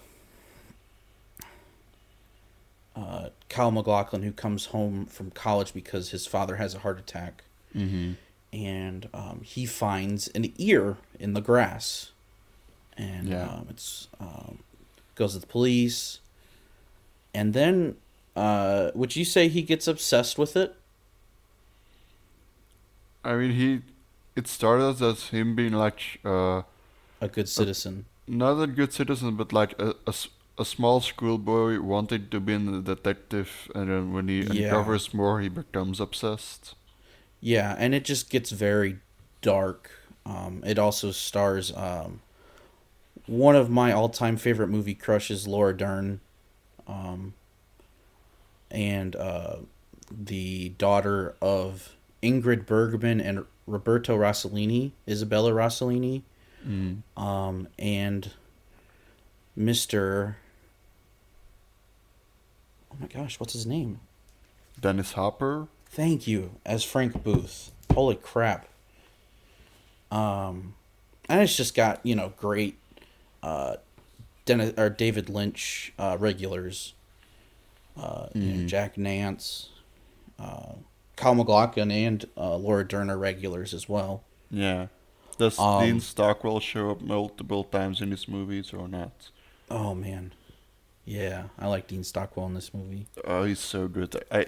uh, Kyle MacLachlan, who comes home from college because his father has a heart attack, Mm-hmm. and um, he finds an ear in the grass, and Yeah. um, it's um, goes to the police, and then uh, would you say he gets obsessed with it? I mean, he. It started as him being like uh, A good citizen. not a good citizen, but like a a small schoolboy wanting to be a detective, and then when he Yeah. uncovers more, he becomes obsessed. Yeah, and it just gets very dark. Um, it also stars um, one of my all-time favorite movie crushes, Laura Dern, um, and uh, the daughter of Ingrid Bergman and Roberto Rossellini, Isabella Rossellini, Mm. um, and Mr. Oh my gosh, what's his name? Dennis Hopper. Thank you, as Frank Booth. Holy crap. Um, and it's just got you know great, uh, Dennis or David Lynch uh, regulars. Uh, you know, Mhm. Jack Nance, uh, Kyle MacLachlan, and uh, Laura Dern are regulars as well. Yeah. Does Um, Dean Stockwell show up multiple times in his movies or not? Oh man, yeah, I like Dean Stockwell in this movie. Oh, he's so good. I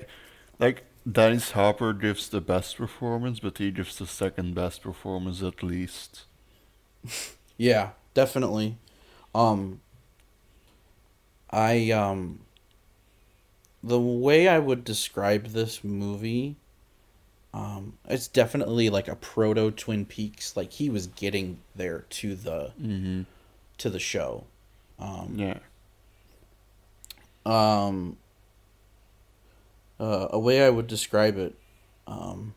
like Dennis Hopper gives the best performance, but he gives the second best performance at least. Yeah, definitely. Um I um the way I would describe this movie um it's definitely like a proto Twin Peaks like he was getting there to the Mm-hmm. to the show. Um Yeah. um uh, a way I would describe it um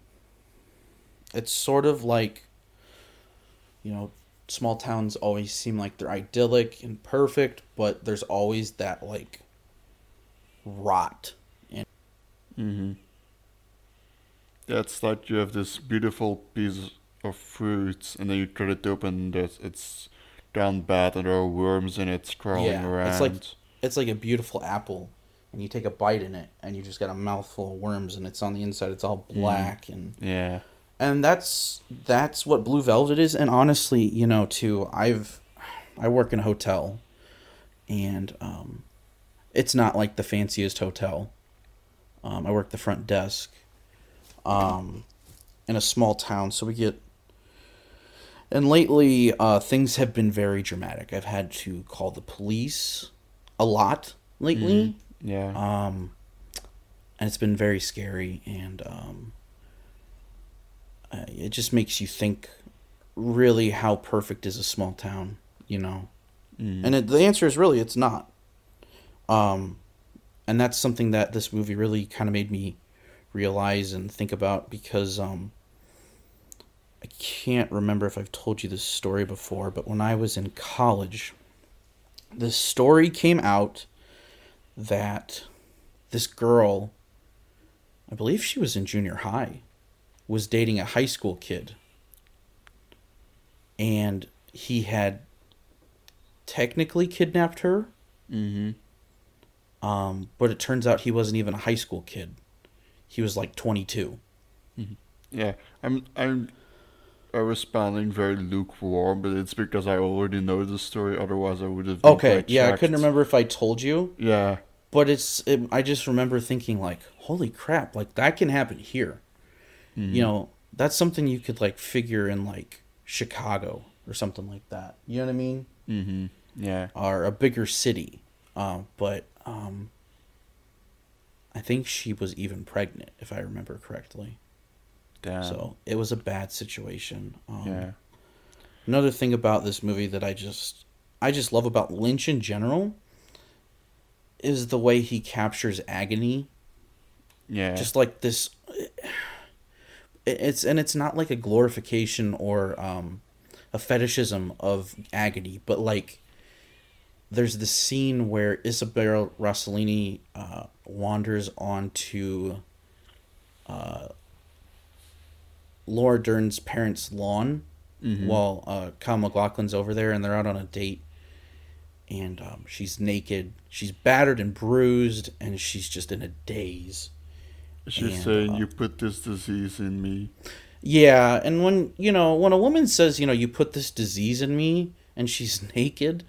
it's sort of like you know small towns always seem like they're idyllic and perfect but there's always that like rot and Mm-hmm. It's like you have this beautiful piece of fruit, and then you cut it open, and there's, it's gone bad, and there are worms in it crawling Yeah, around. it's like it's like a beautiful apple and you take a bite in it and you just got a mouthful of worms and it's on the inside it's all black and yeah. and that's that's what blue velvet is and honestly you know too i've i work in a hotel and um it's not like the fanciest hotel um i work the front desk um in a small town so we get and lately uh things have been very dramatic i've had to call the police a lot lately Yeah. um, and it's been very scary, and um, uh, it just makes you think really how perfect is a small town, you know? Mm. And it, the answer is really it's not. Um, and that's something that this movie really kind of made me realize and think about because um, I can't remember if I've told you this story before, but when I was in college, the story came out that this girl, I believe she was in junior high, was dating a high school kid. And he had technically kidnapped her, Mm-hmm. Um, but it turns out he wasn't even a high school kid. He was like 22. Yeah. I'm. I'm. I'm responding very lukewarm, but it's because I already know the story. Otherwise, I would have. Okay, yeah, I couldn't remember if I told you, Yeah. but it's it, I just remember thinking like, holy crap, like that can happen here. You know, that's something you could like figure in like Chicago or something like that. You know what I mean? Mm-hmm. Yeah. Or a bigger city. Um, but um, I think she was even pregnant, if I remember correctly. Damn. So it was a bad situation. Um, yeah. Another thing about this movie that I just I just love about Lynch in general is the way he captures agony. Yeah. Just like this it's and it's not like a glorification or um a fetishism of agony, but like there's the scene where Isabella Rossellini uh, wanders onto uh, Laura Dern's parents' lawn while uh, Kyle MacLachlan's over there and they're out on a date. And um, she's naked, she's battered and bruised, and she's just in a daze. She's and, saying uh, you put this disease in me. Yeah, and when you know when a woman says you know you put this disease in me and she's naked,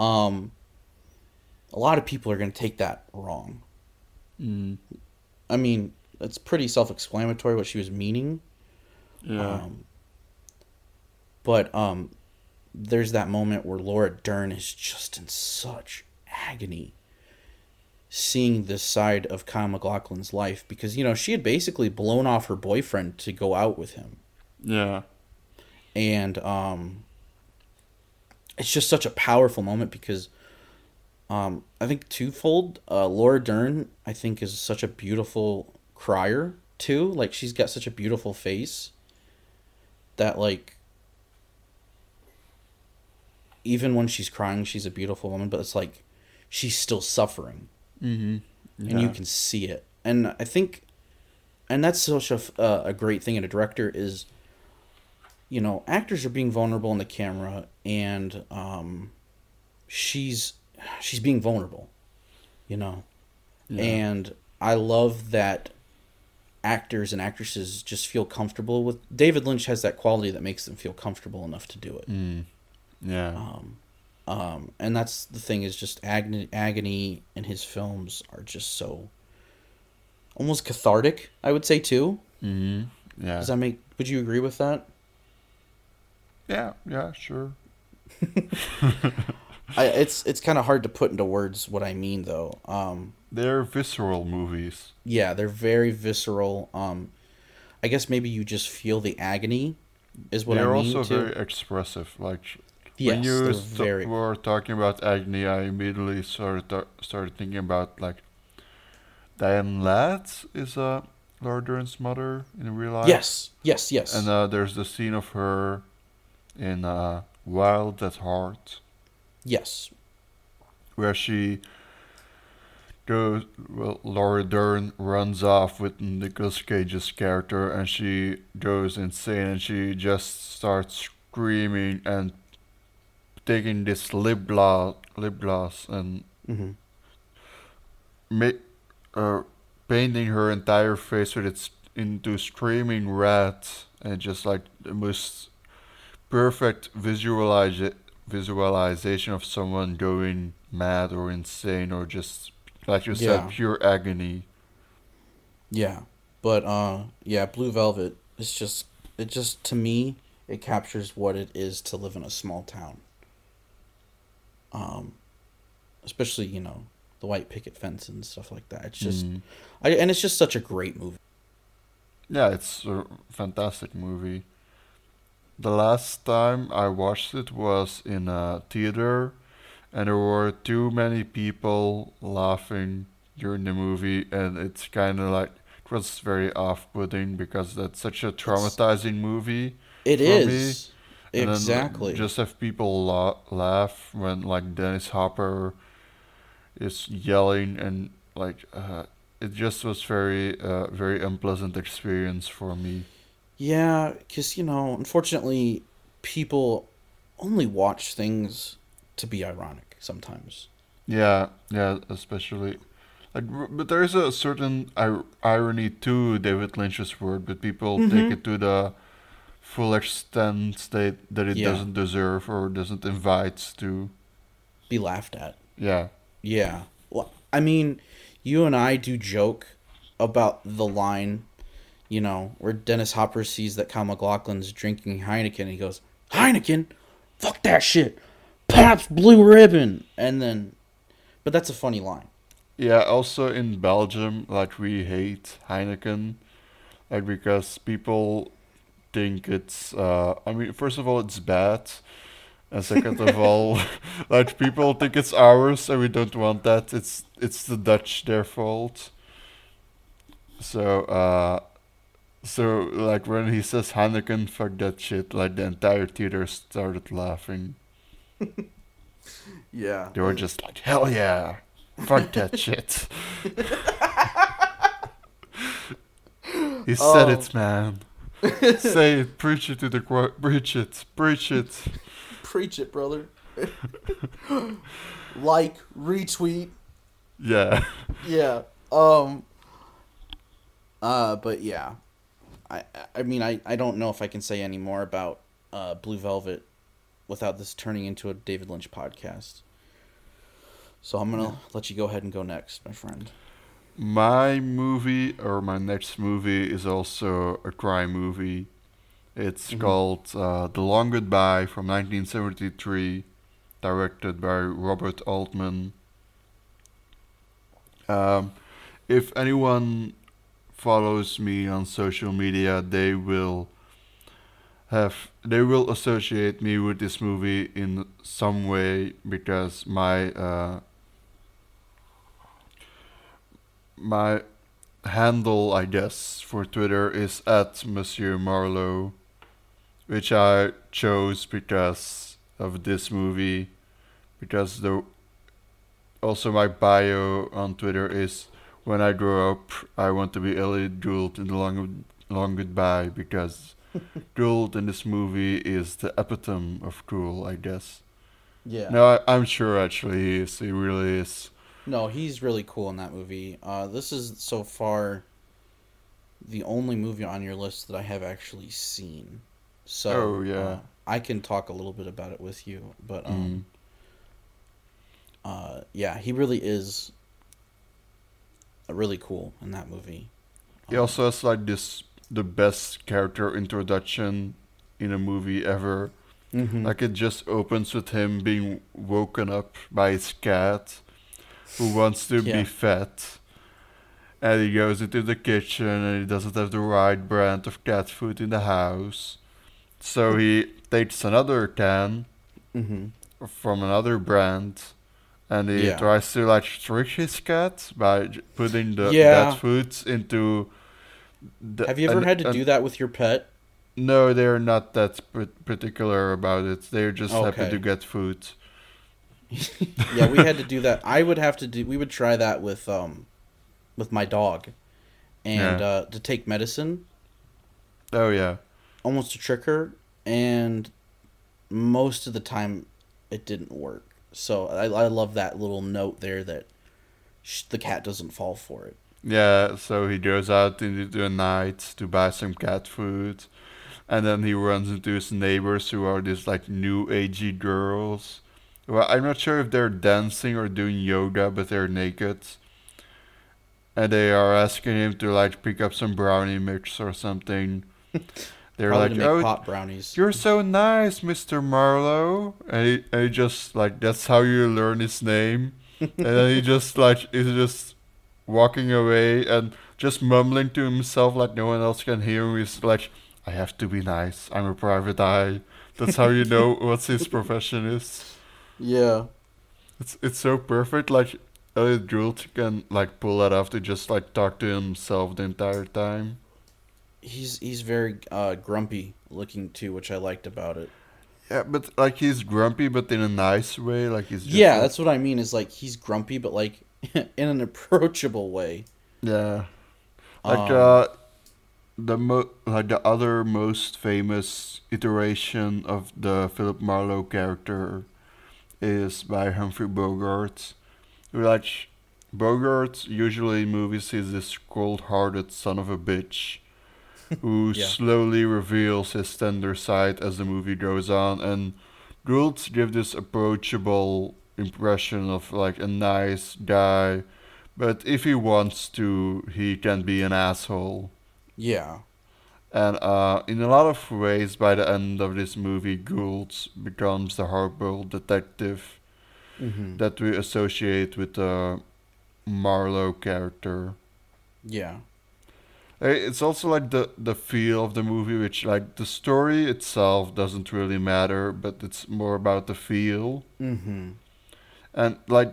um, a lot of people are gonna take that wrong. Mm. I mean, it's pretty self-explanatory what she was meaning. Yeah. Um, but um, there's that moment where Laura Dern is just in such agony, seeing this side of Kyle MacLachlan's life because you know she had basically blown off her boyfriend to go out with him. yeah. and um it's just such a powerful moment because um i think twofold uh laura dern i think is such a beautiful crier too like she's got such a beautiful face that like even when she's crying she's a beautiful woman but it's like she's still suffering Mm-hmm. and you can see it. And I think, and that's such a uh, a great thing in a director is, you know, actors are being vulnerable in the camera, and um, she's she's being vulnerable, you know, and I love that actors and actresses just feel comfortable with. David Lynch has that quality that makes them feel comfortable enough to do it. Mm. Yeah. Um, um, and that's the thing is just agony, agony in his films are just so almost cathartic. I would say too. mm-hmm. Yeah. Does that make? Would you agree with that? Yeah. Yeah. Sure. I, it's it's kind of hard to put into words what I mean though. Um, They're visceral movies. yeah, they're very visceral. Um, I guess maybe you just feel the agony, is what They're I mean They're also too. very expressive. Like yes, when you st- very. were talking about agony, I immediately started th- started thinking about like Diane Ladd is uh, Laura Dern's mother in real life. Yes, yes, yes. And uh, there's the scene of her in uh, Wild at Heart yes, where she goes. Well, Laura Dern runs off with Nicolas Cage's character, and she goes insane, and she just starts screaming and taking this lip gloss, lip gloss, and hmm ma- uh, painting her entire face with its into screaming red, and just like the most perfect visualize visualization of someone going mad or insane or just like you Yeah. said, pure agony. Yeah, but uh, yeah, Blue Velvet is just it just to me it captures what it is to live in a small town. Um, especially you know the white picket fence and stuff like that. It's just, Mm. I and it's just such a great movie. Yeah, it's a fantastic movie. The last time I watched it was in a theater, and there were too many people laughing during the movie, and it's kind of like it was very off-putting because that's such a traumatizing movie. It For is me, exactly. just have people la- laugh when like Dennis Hopper is yelling and like uh, it just was very uh, very unpleasant experience for me. Yeah, because you know, unfortunately, people only watch things to be ironic sometimes. Yeah, yeah, especially like, but there is a certain ir- irony to David Lynch's work, but people Mm-hmm. take it to the full extent that that it Yeah. doesn't deserve or doesn't invite to. Be laughed at. Yeah, Yeah. Well, I mean, you and I do joke about the line, you know, where Dennis Hopper sees that Kyle MacLachlan's drinking Heineken, and he goes, Heineken, fuck that shit, Pabst Blue Ribbon, and then, but that's a funny line. Yeah, also in Belgium, like we hate Heineken, like because people think it's. Uh, I mean, first of all, it's bad, and second of all, like people think it's ours, and we don't want that. It's it's the Dutch their fault. So, uh, so like when he says Heineken, fuck that shit, like the entire theater started laughing. Yeah. They were just like, hell yeah, fuck that shit. he said it, man. Say it, preach it to the qu- preach it, preach it. Preach it, brother. like, retweet. Yeah. Yeah. Um. Uh, but yeah, I I mean I I don't know if I can say any more about uh Blue Velvet without this turning into a David Lynch podcast. So I'm gonna let you go ahead and go next, my friend. My movie or my next movie is also a crime movie. It's called uh, The Long Goodbye from 1973, directed by Robert Altman. Um, if anyone follows me on social media, they will have they will associate me with this movie in some way because my uh, my handle, I guess, for Twitter is at Monsieur Marlowe, which I chose because of this movie, because the also my bio on Twitter is when I grow up, I want to be Elliott Gould in the long long goodbye because Gould in this movie is the epitome of cool, I guess. Yeah. No, I, I'm sure actually he is. He really is. No, he's really cool in that movie. Uh, this is so far the only movie on your list that I have actually seen. So Oh, yeah. uh, I can talk a little bit about it with you, but um, uh, yeah, he really is really cool in that movie. He also has like this the best character introduction in a movie ever. Mm-hmm. Like it just opens with him being woken up by his cat who wants to Yeah. be fed. And he goes into the kitchen and he doesn't have the right brand of cat food in the house. So he takes another can Mm-hmm. from another brand and he Yeah. tries to like trick his cat by putting the Yeah. cat foods into the, Have you ever an- had to an- do that with your pet? no, they're not that p- particular about it. They're just happy to get food. yeah, we had to do that. I would have to do. We would try that with um, with my dog, and Yeah. uh, to take medicine, Oh yeah, almost to trick her, and most of the time, it didn't work. So I I love that little note there that sh- the cat doesn't fall for it. yeah. So he goes out into the night to buy some cat food, and then he runs into his neighbors who are these like new agey girls. Well, I'm not sure if they're dancing or doing yoga, but they're naked. And they are asking him to like pick up some brownie mix or something. They're Probably like, "Oh, pot brownies. You're so nice, Mr. Marlowe. And he, and he just like that's how you learn his name. and then he just like is just walking away and just mumbling to himself like no one else can hear him. He's like, I have to be nice. I'm a private eye. That's how you know what his profession is. Yeah. It's it's so perfect. Like Elliott Gould can like pull that off to just like talk to himself the entire time. He's he's very uh, grumpy looking too, which I liked about it. Yeah, but like he's grumpy, but in a nice way. Like he's just yeah, like- that's what I mean. Is like he's grumpy, but like in an approachable way. Yeah. Like Um, uh the mo- like the other most famous iteration of the Philip Marlowe character is by Humphrey Bogart. Like Bogart usually in movies is this cold-hearted son of a bitch who Yeah. slowly reveals his tender side as the movie goes on and Gould give this approachable impression of like a nice guy but if he wants to, he can be an asshole. Yeah. And uh, in a lot of ways, by the end of this movie, Gould becomes the hardboiled detective Mm-hmm. that we associate with the Marlowe character. Yeah. It's also like the the feel of the movie, which like the story itself doesn't really matter, but it's more about the feel Mm-hmm. and like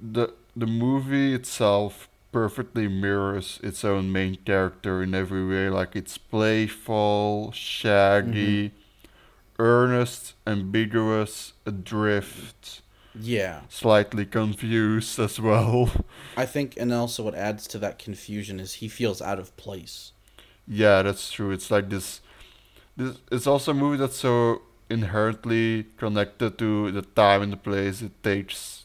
the the movie itself perfectly mirrors its own main character in every way. Like it's playful, shaggy, earnest, ambiguous, adrift, Yeah. slightly confused as well. I think, and also what adds to that confusion is he feels out of place. Yeah, that's true. It's like this. This it's also a movie that's so inherently connected to the time and the place it takes.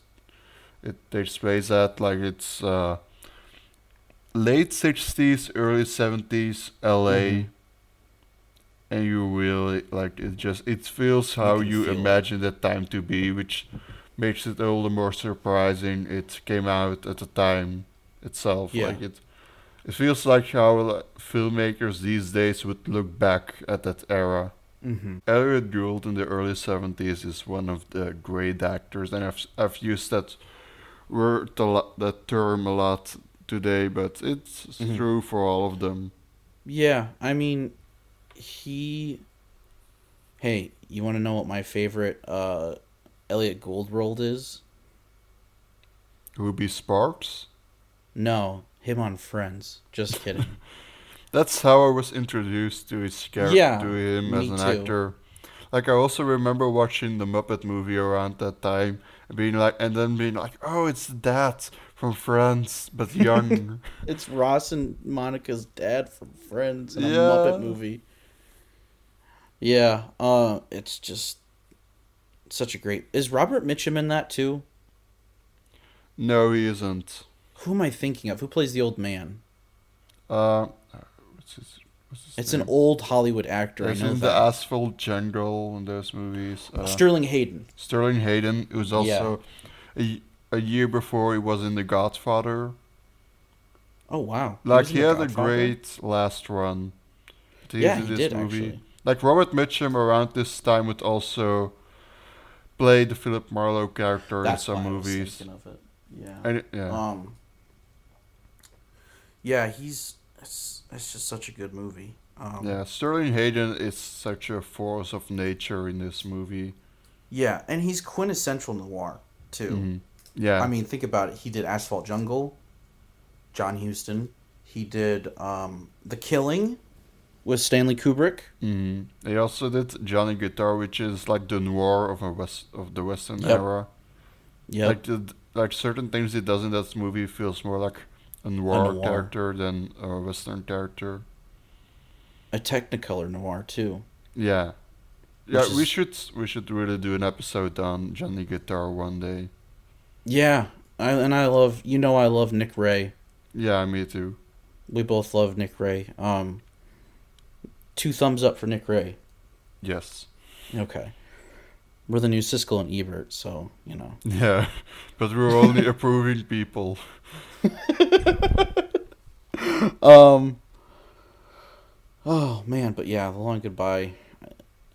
It takes place at like it's uh, late sixties, early seventies, L.A. Mhm. And you really like it. Just it feels how can you feel it. imagine that time to be, which makes it all the more surprising. It came out at the time itself. Yeah. Like it, it feels like how filmmakers these days would look back at that era. Mm-hmm. Elliott Gould in the early 70s is one of the great actors, and I've, I've used that word, a lot, that term a lot today, but it's Mhm. true for all of them. Yeah, I mean, he. Hey, you want to know what my favorite uh, Elliott Gould role is? Ruby Sparks? No, him on Friends. Just kidding. That's how I was introduced to his character, Yeah, to him as an too. actor. Like I also remember watching the Muppet movie around that time, and being like, and then being like, oh, it's that from Friends, but young. it's Ross and Monica's dad from Friends in a Muppet movie. Yeah, uh, it's just such a great. Is Robert Mitchum in that too? no, he isn't. Who am I thinking of? Who plays the old man? Uh, what's his, what's his It's an old Hollywood actor. I He's know in the. Asphalt Jungle and those movies. Uh, Sterling Hayden. Sterling Hayden, It was also a, a year before he was in The Godfather. Oh wow! Like he The had a great last run. He's Yeah, he did actually. Like Robert Mitchum around this time would also play the Philip Marlowe character That's in some why I was movies. thinking of it. Yeah. And it- yeah. Um. Yeah, he's. It's, it's just such a good movie. Um, yeah, Sterling Hayden is such a force of nature in this movie. Yeah, and he's quintessential noir too. Mhm. Yeah. I mean, think about it. He did Asphalt Jungle, John Huston. He did um, The Killing with Stanley Kubrick. hmm He also did Johnny Guitar, which is like the noir of a west of the Western Yep. era. Yep. Like the, like certain things he does in that movie feels more like a noir, noir. character than a Western character. a Technicolor noir too. Yeah. Yeah, Which we is- should we should really do an episode on Johnny Guitar one day. Yeah, I, and I love you know I love Nick Ray. Yeah, me too. We both love Nick Ray. Um, two thumbs up for Nick Ray. Yes. Okay, we're the new Siskel and Ebert, so you know. Yeah, but we're only approving people. Um. Oh man, but yeah, the long goodbye.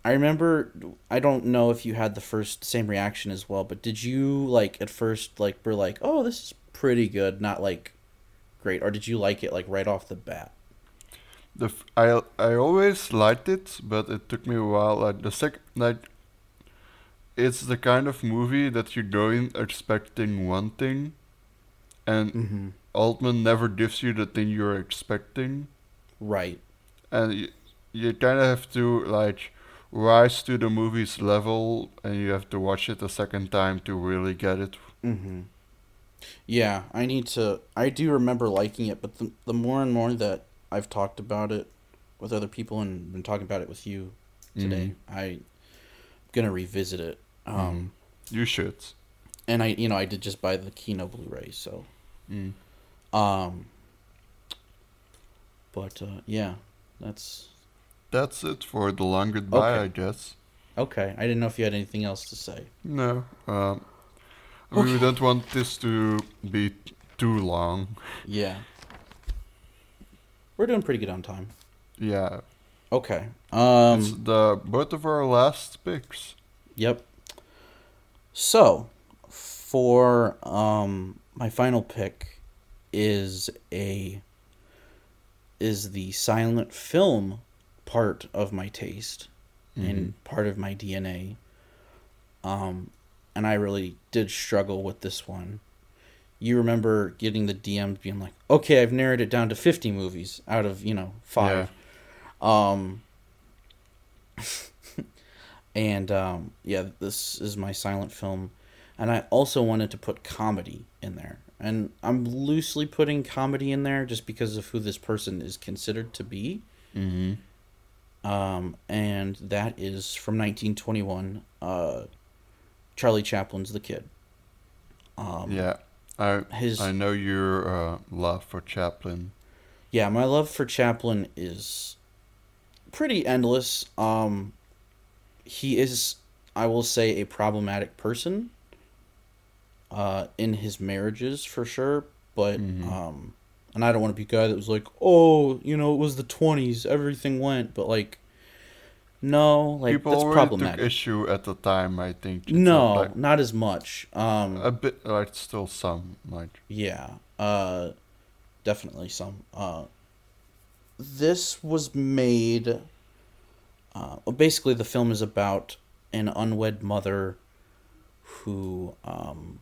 I remember. I don't know if you had the first same reaction as well, but did you like at first like were like, oh, this is pretty good, not like great, or did you like it like right off the bat? The f- I I always liked it, but it took me a while. Like the sec like, it's the kind of movie that you go in expecting one thing, and Mm-hmm. Altman never gives you the thing you're expecting, Right. and you, you kind of have to like rise to the movie's level, and you have to watch it a second time to really get it. Mm-hmm. Yeah, I need to. I do remember liking it, but the the more and more that I've talked about it with other people and been talking about it with you today, I'm gonna revisit it. Um, You should. and I, you know, I did just buy the Kino Blu-ray, so. Mm. Um. But uh, yeah, that's That's it for the long goodbye, Okay. I guess. okay. I didn't know if you had anything else to say. No, um, we don't want this to be too long. Yeah. We're doing pretty good on time. Yeah. Okay. Um. it's the both of our last picks. Yep. So, for um my final pick is a is the silent film part of my taste and part of my DNA. Um and I really did struggle with this one. You remember getting the DMs being like, "Okay, I've narrowed it down to 50 movies out of, you know, 5." Um and um, yeah, this is my silent film, and I also wanted to put comedy in there, and I'm loosely putting comedy in there just because of who this person is considered to be. Mm-hmm. Um, and that is from 1921. Uh, Charlie Chaplin's The Kid. Um, Yeah. I his- I know your uh, love for Chaplin. yeah, my love for Chaplin is pretty endless. Um, he is, I will say, a problematic person. Uh, in his marriages for sure, but um, and I don't want to be a guy that was like, oh, you know, it was the twenties, everything went, but like, no, like People that's problematic. took issue at the time. I think. It's no, not like- not as much. Um, a bit like still some like Yeah, uh, definitely some. Uh, this was made. Uh, well, basically, the film is about an unwed mother who um,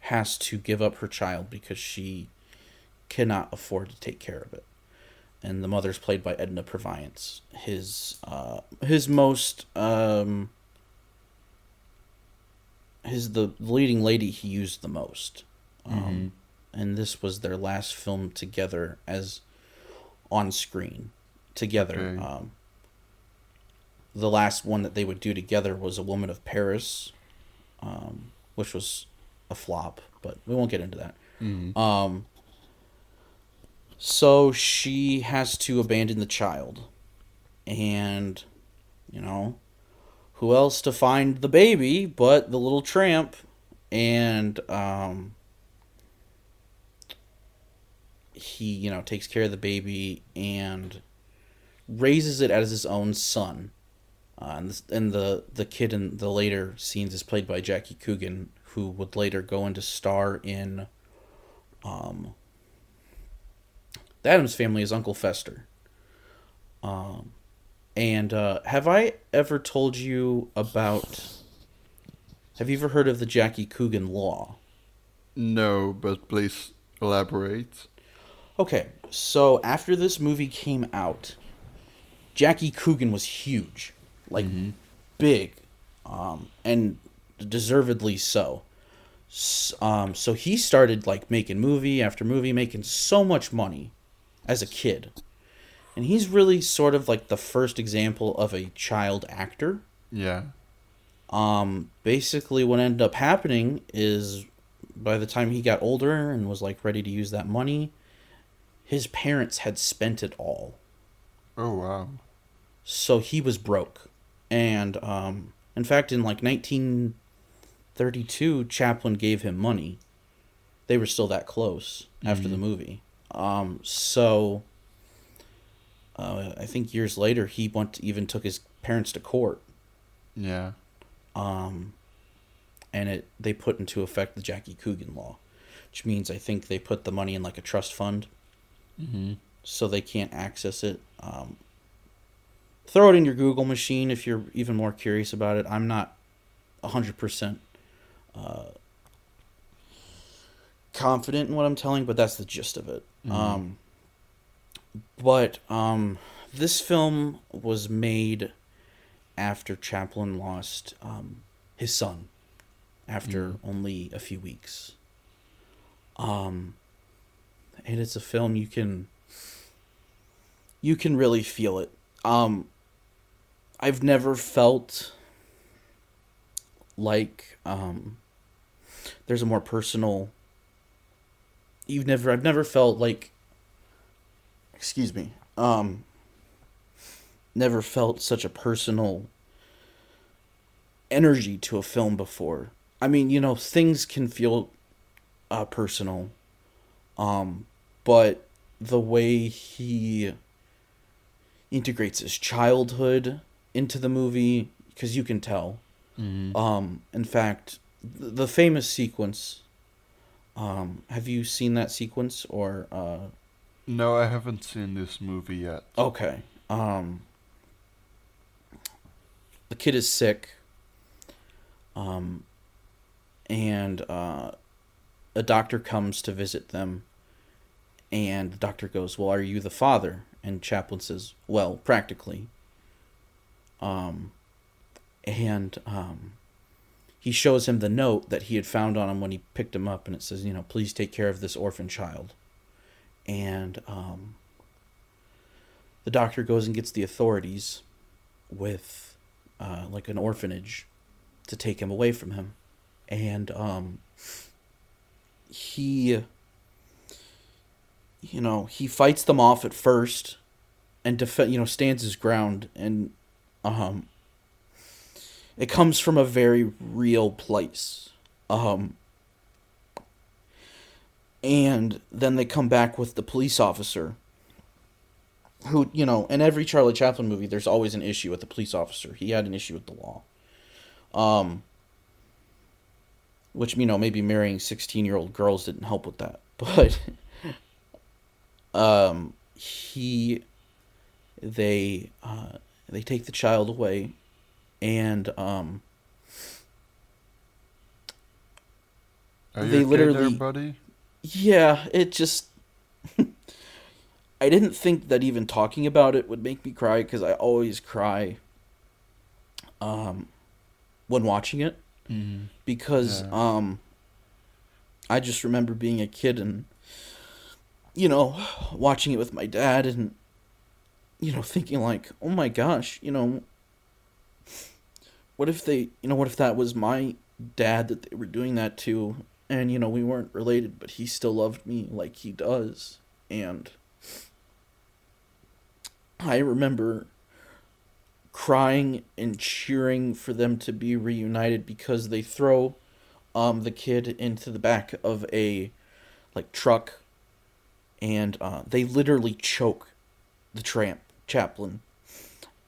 has to give up her child because she cannot afford to take care of it. And the mother's played by Edna Purviance. His uh, his most um, his the leading lady he used the most. Um, And this was their last film together as on screen together. Okay. Um, the last one that they would do together was A Woman of Paris, um, which was a flop, but we won't get into that. Um, so she has to abandon the child. And, you know, who else to find the baby but the little tramp? And, um, he, you know, takes care of the baby and raises it as his own son. Uh, and, and the the kid in the later scenes is played by Jackie Coogan, who would later go into star in um, the Addams Family is Uncle Fester. Um, and uh, have I ever told you about? Have you ever heard of the Jackie Coogan Law? no, but please elaborate. Okay, so after this movie came out, Jackie Coogan was huge, like big, um, and deservedly so. Um, so he started like making movie after movie, making so much money as a kid, and he's really sort of like the first example of a child actor. Yeah. Um, basically, what ended up happening is by the time he got older and was like ready to use that money, his parents had spent it all. Oh wow. So he was broke. And um, in fact, in like 1932, Chaplin gave him money. They were still that close after the movie. Um, so uh, I think years later, he went even took his parents to court Yeah. um, and it they put into effect the Jackie Coogan law, which means I think they put the money in like a trust fund, Mm-hmm. so they can't access it. Um, throw it in your Google machine if you're even more curious about it. I'm not a hundred percent uh, confident in what I'm telling, but that's the gist of it. Um, but um, this film was made after Chaplin lost um, his son after only a few weeks. Um, and it's a film you can you can really feel it. Um, I've never felt like um, there's a more personal. You've never. I've never felt like. Excuse me. Um. Never felt such a personal energy to a film before. I mean, you know, things can feel uh, personal, um, but the way he integrates his childhood into the movie because you can tell. Um, in fact, the famous sequence. Um, have you seen that sequence or uh? No, I haven't seen this movie yet. Okay. Um the kid is sick. Um and uh a doctor comes to visit them and the doctor goes, "Well, are you the father?" And Chaplin says, "Well, practically." Um and um he shows him the note that he had found on him when he picked him up and it says, you know, please take care of this orphan child. And um the doctor goes and gets the authorities with uh, like an orphanage to take him away from him and um he you know he fights them off at first and def- you know stands his ground and um it comes from a very real place. Um and then they come back with the police officer who you know in every charlie chaplin movie there's always an issue with the police officer. He had an issue with the law. Um which you know maybe marrying 16 year old girls didn't help with that. But um he they uh they take the child away and um Are They okay there, literally- buddy? yeah it just i didn't think that even talking about it would make me cry because i always cry um when watching it Mm-hmm. because Yeah. um I just remember being a kid and you know watching it with my dad and you know thinking like oh my gosh you know what if they you know what if that was my dad that they were doing that to? And you know we weren't related but he still loved me like he does. And I remember crying and cheering for them to be reunited because they throw um the kid into the back of a like truck and uh, they literally choke the tramp Chaplin.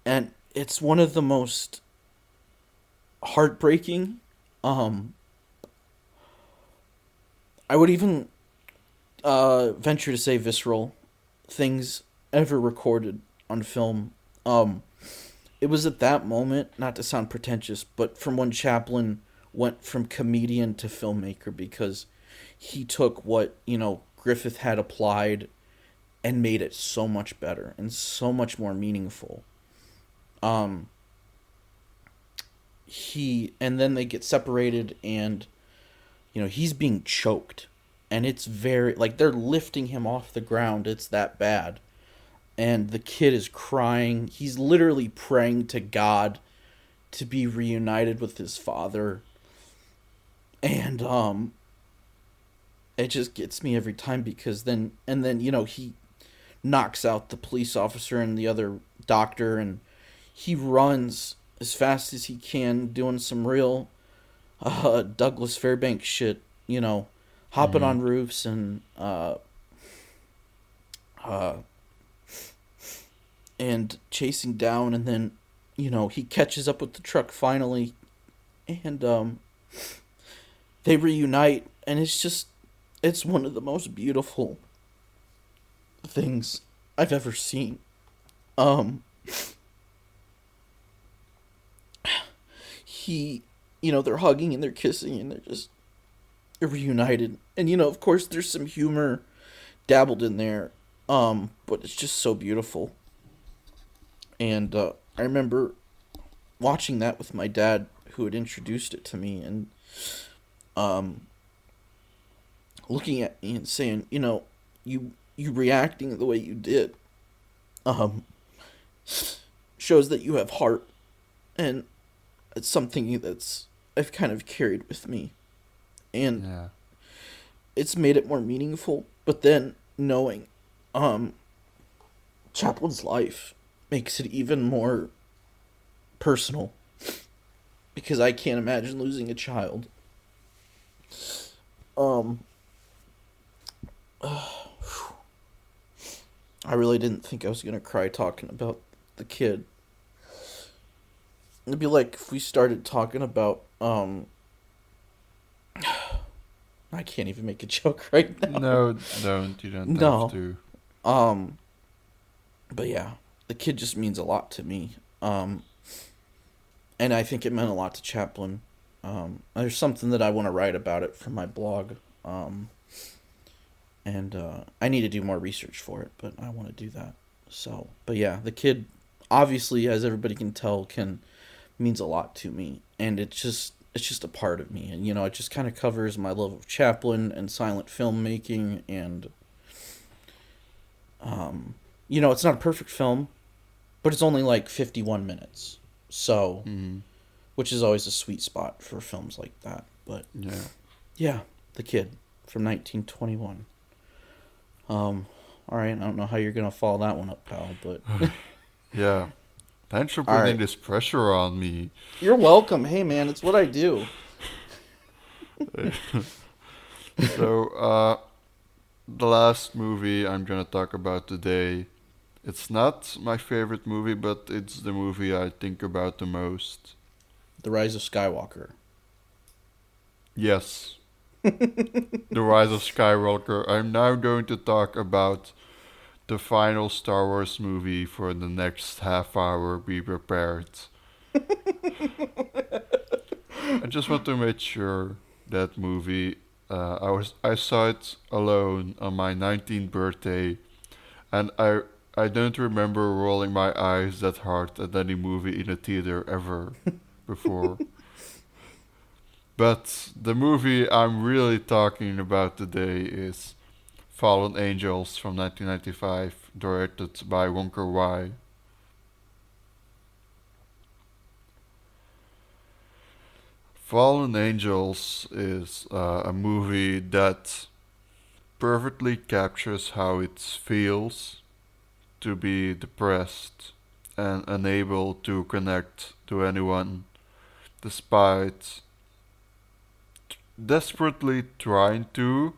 And it's one of the most heartbreaking um i would even uh venture to say visceral things ever recorded on film um it was at that moment, not to sound pretentious, but from when Chaplin went from comedian to filmmaker because he took what, you know, Griffith had applied and made it so much better and so much more meaningful. Um he and then they get separated and you know, he's being choked and it's very like they're lifting him off the ground. It's that bad and the kid is crying. He's literally praying to God to be reunited with his father. And um it just gets me every time because then and then you know he knocks out the police officer and the other doctor and he runs as fast as he can doing some real uh Douglas Fairbanks shit, you know, hopping on roofs and uh uh and chasing down and then you know he catches up with the truck finally and um they reunite and it's just it's one of the most beautiful things i've ever seen. Um he you know they're hugging and they're kissing and they're just reunited. And you know of course there's some humor dabbled in there um but it's just so beautiful. And uh, I remember watching that with my dad, who had introduced it to me, and um, looking at me and saying, you know, you you reacting the way you did, um, shows that you have heart, and it's something that's I've kind of carried with me, and Yeah. it's made it more meaningful. But then knowing, um, Chaplin's life makes it even more personal because I can't imagine losing a child. Um I really didn't think I was gonna cry talking about the kid. It'd be like if we started talking about um. I can't even make a joke right now. No, don't. You don't No. have to. Um, but yeah, the kid just means a lot to me. Um, and I think it meant a lot to Chaplin. Um, there's something that I want to write about it for my blog. Um, and uh, I need to do more research for it, but I want to do that. So, but yeah, the kid, obviously, as everybody can tell, can means a lot to me, and it's just it's just a part of me, and you know, it just kind of covers my love of Chaplin and silent filmmaking, and um, you know, it's not a perfect film, but it's only like 51 minutes. So, Mhm. which is always a sweet spot for films like that. But Yeah. yeah, The Kid from 1921. Um, all right, I don't know how you're to follow that one up, pal, but Yeah. Thanks for putting right. this pressure on me. you're welcome. Hey, man, it's what I do. so, uh, the last movie I'm gonna talk about today, it's not my favorite movie, but it's the movie I think about the most. The Rise of Skywalker. Yes. the Rise of Skywalker. I'm now going to talk about the final Star Wars movie for the next half hour. Be prepared. I just want to make sure that movie. Uh, I was I saw it alone on my 19th birthday, and I I don't remember rolling my eyes that hard at any movie in a theater ever before. But the movie I'm really talking about today is Fallen Angels from 1995, directed by Wong Kar Wai. Fallen Angels is uh, a movie that perfectly captures how it feels to be depressed and unable to connect to anyone despite desperately trying to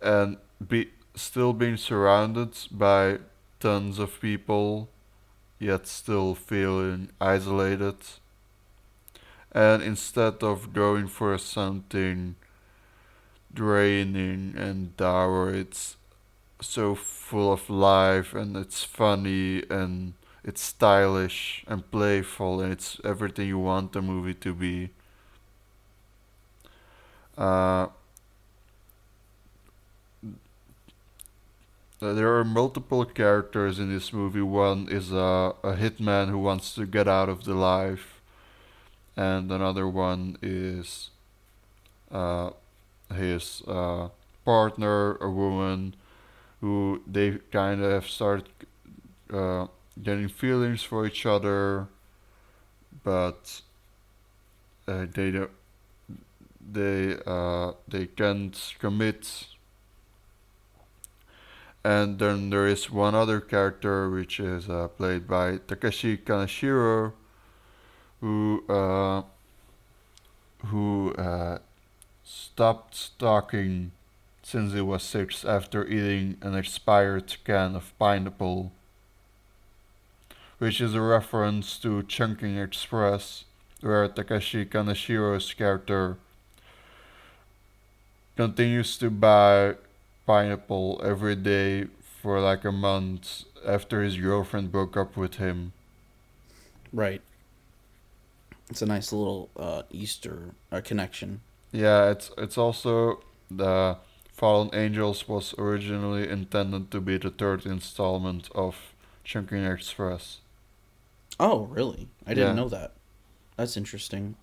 and be still being surrounded by tons of people yet still feeling isolated. And instead of going for something draining and dour it's so full of life and it's funny and it's stylish and playful and it's everything you want a movie to be. Uh, there are multiple characters in this movie. One is a, a hitman who wants to get out of the life, and another one is uh, his uh, partner, a woman who they kind of started uh, getting feelings for each other, but uh, they don't they uh, they can't commit. And then there is one other character which is uh, played by Takeshi Kaneshiro, who uh, who uh, stopped talking since he was six after eating an expired can of pineapple, which is a reference to Chungking Express, where Takeshi Kaneshiro's character continues to buy pineapple every day for like a month after his girlfriend broke up with him. Right. It's a nice little uh, Easter uh, connection. Yeah, it's it's also the Fallen Angels was originally intended to be the third installment of Chungking Express. Oh, really? I didn't Yeah. know that. That's interesting.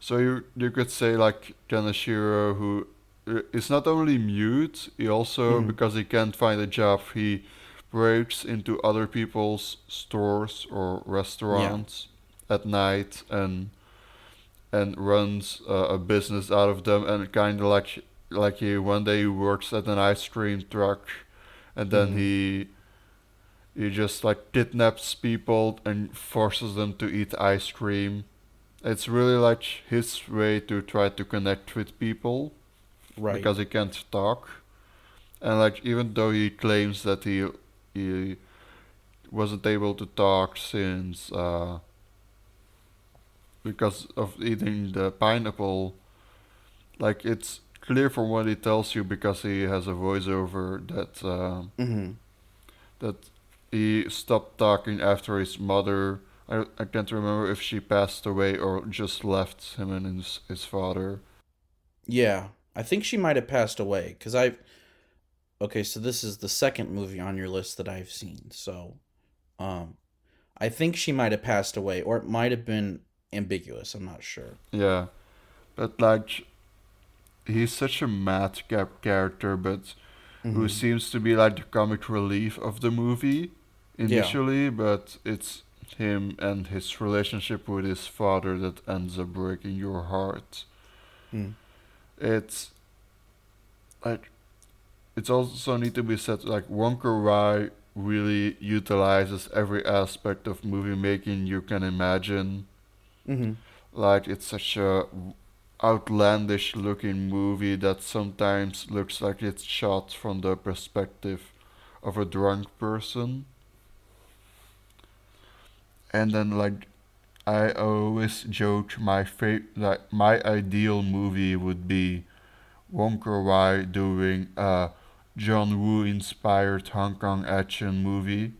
So you you could say like Kaneshiro, who is not only mute, he also Mhm. because he can't find a job, he breaks into other people's stores or restaurants at night and and runs uh, a business out of them and kind of like like he one day he works at an ice cream truck and then Mhm. he he just like kidnaps people and forces them to eat ice cream it's really like his way to try to connect with people Right. because he can't talk and like even though he claims that he he wasn't able to talk since uh, because of eating the pineapple, like it's clear from what he tells you because he has a voiceover that uh, Mm-hmm. that he stopped talking after his mother. I, I can't remember if she passed away or just left him and his, his father. Yeah, I think she might have passed away because I've. Okay, so this is the second movie on your list that I've seen. So, um, I think she might have passed away, or it might have been ambiguous. I'm not sure. Yeah, but like, he's such a madcap character, but who Mhm. seems to be like the comic relief of the movie initially, but it's him and his relationship with his father that ends up breaking your heart. Mm. It's like it's also need to be said like Wong Kar Wai really utilizes every aspect of movie making you can imagine. Mm-hmm. Like it's such a outlandish looking movie that sometimes looks like it's shot from the perspective of a drunk person. And then like I always joke my fa- like my ideal movie would be Wong Kar Wai doing a John Woo inspired Hong Kong action movie.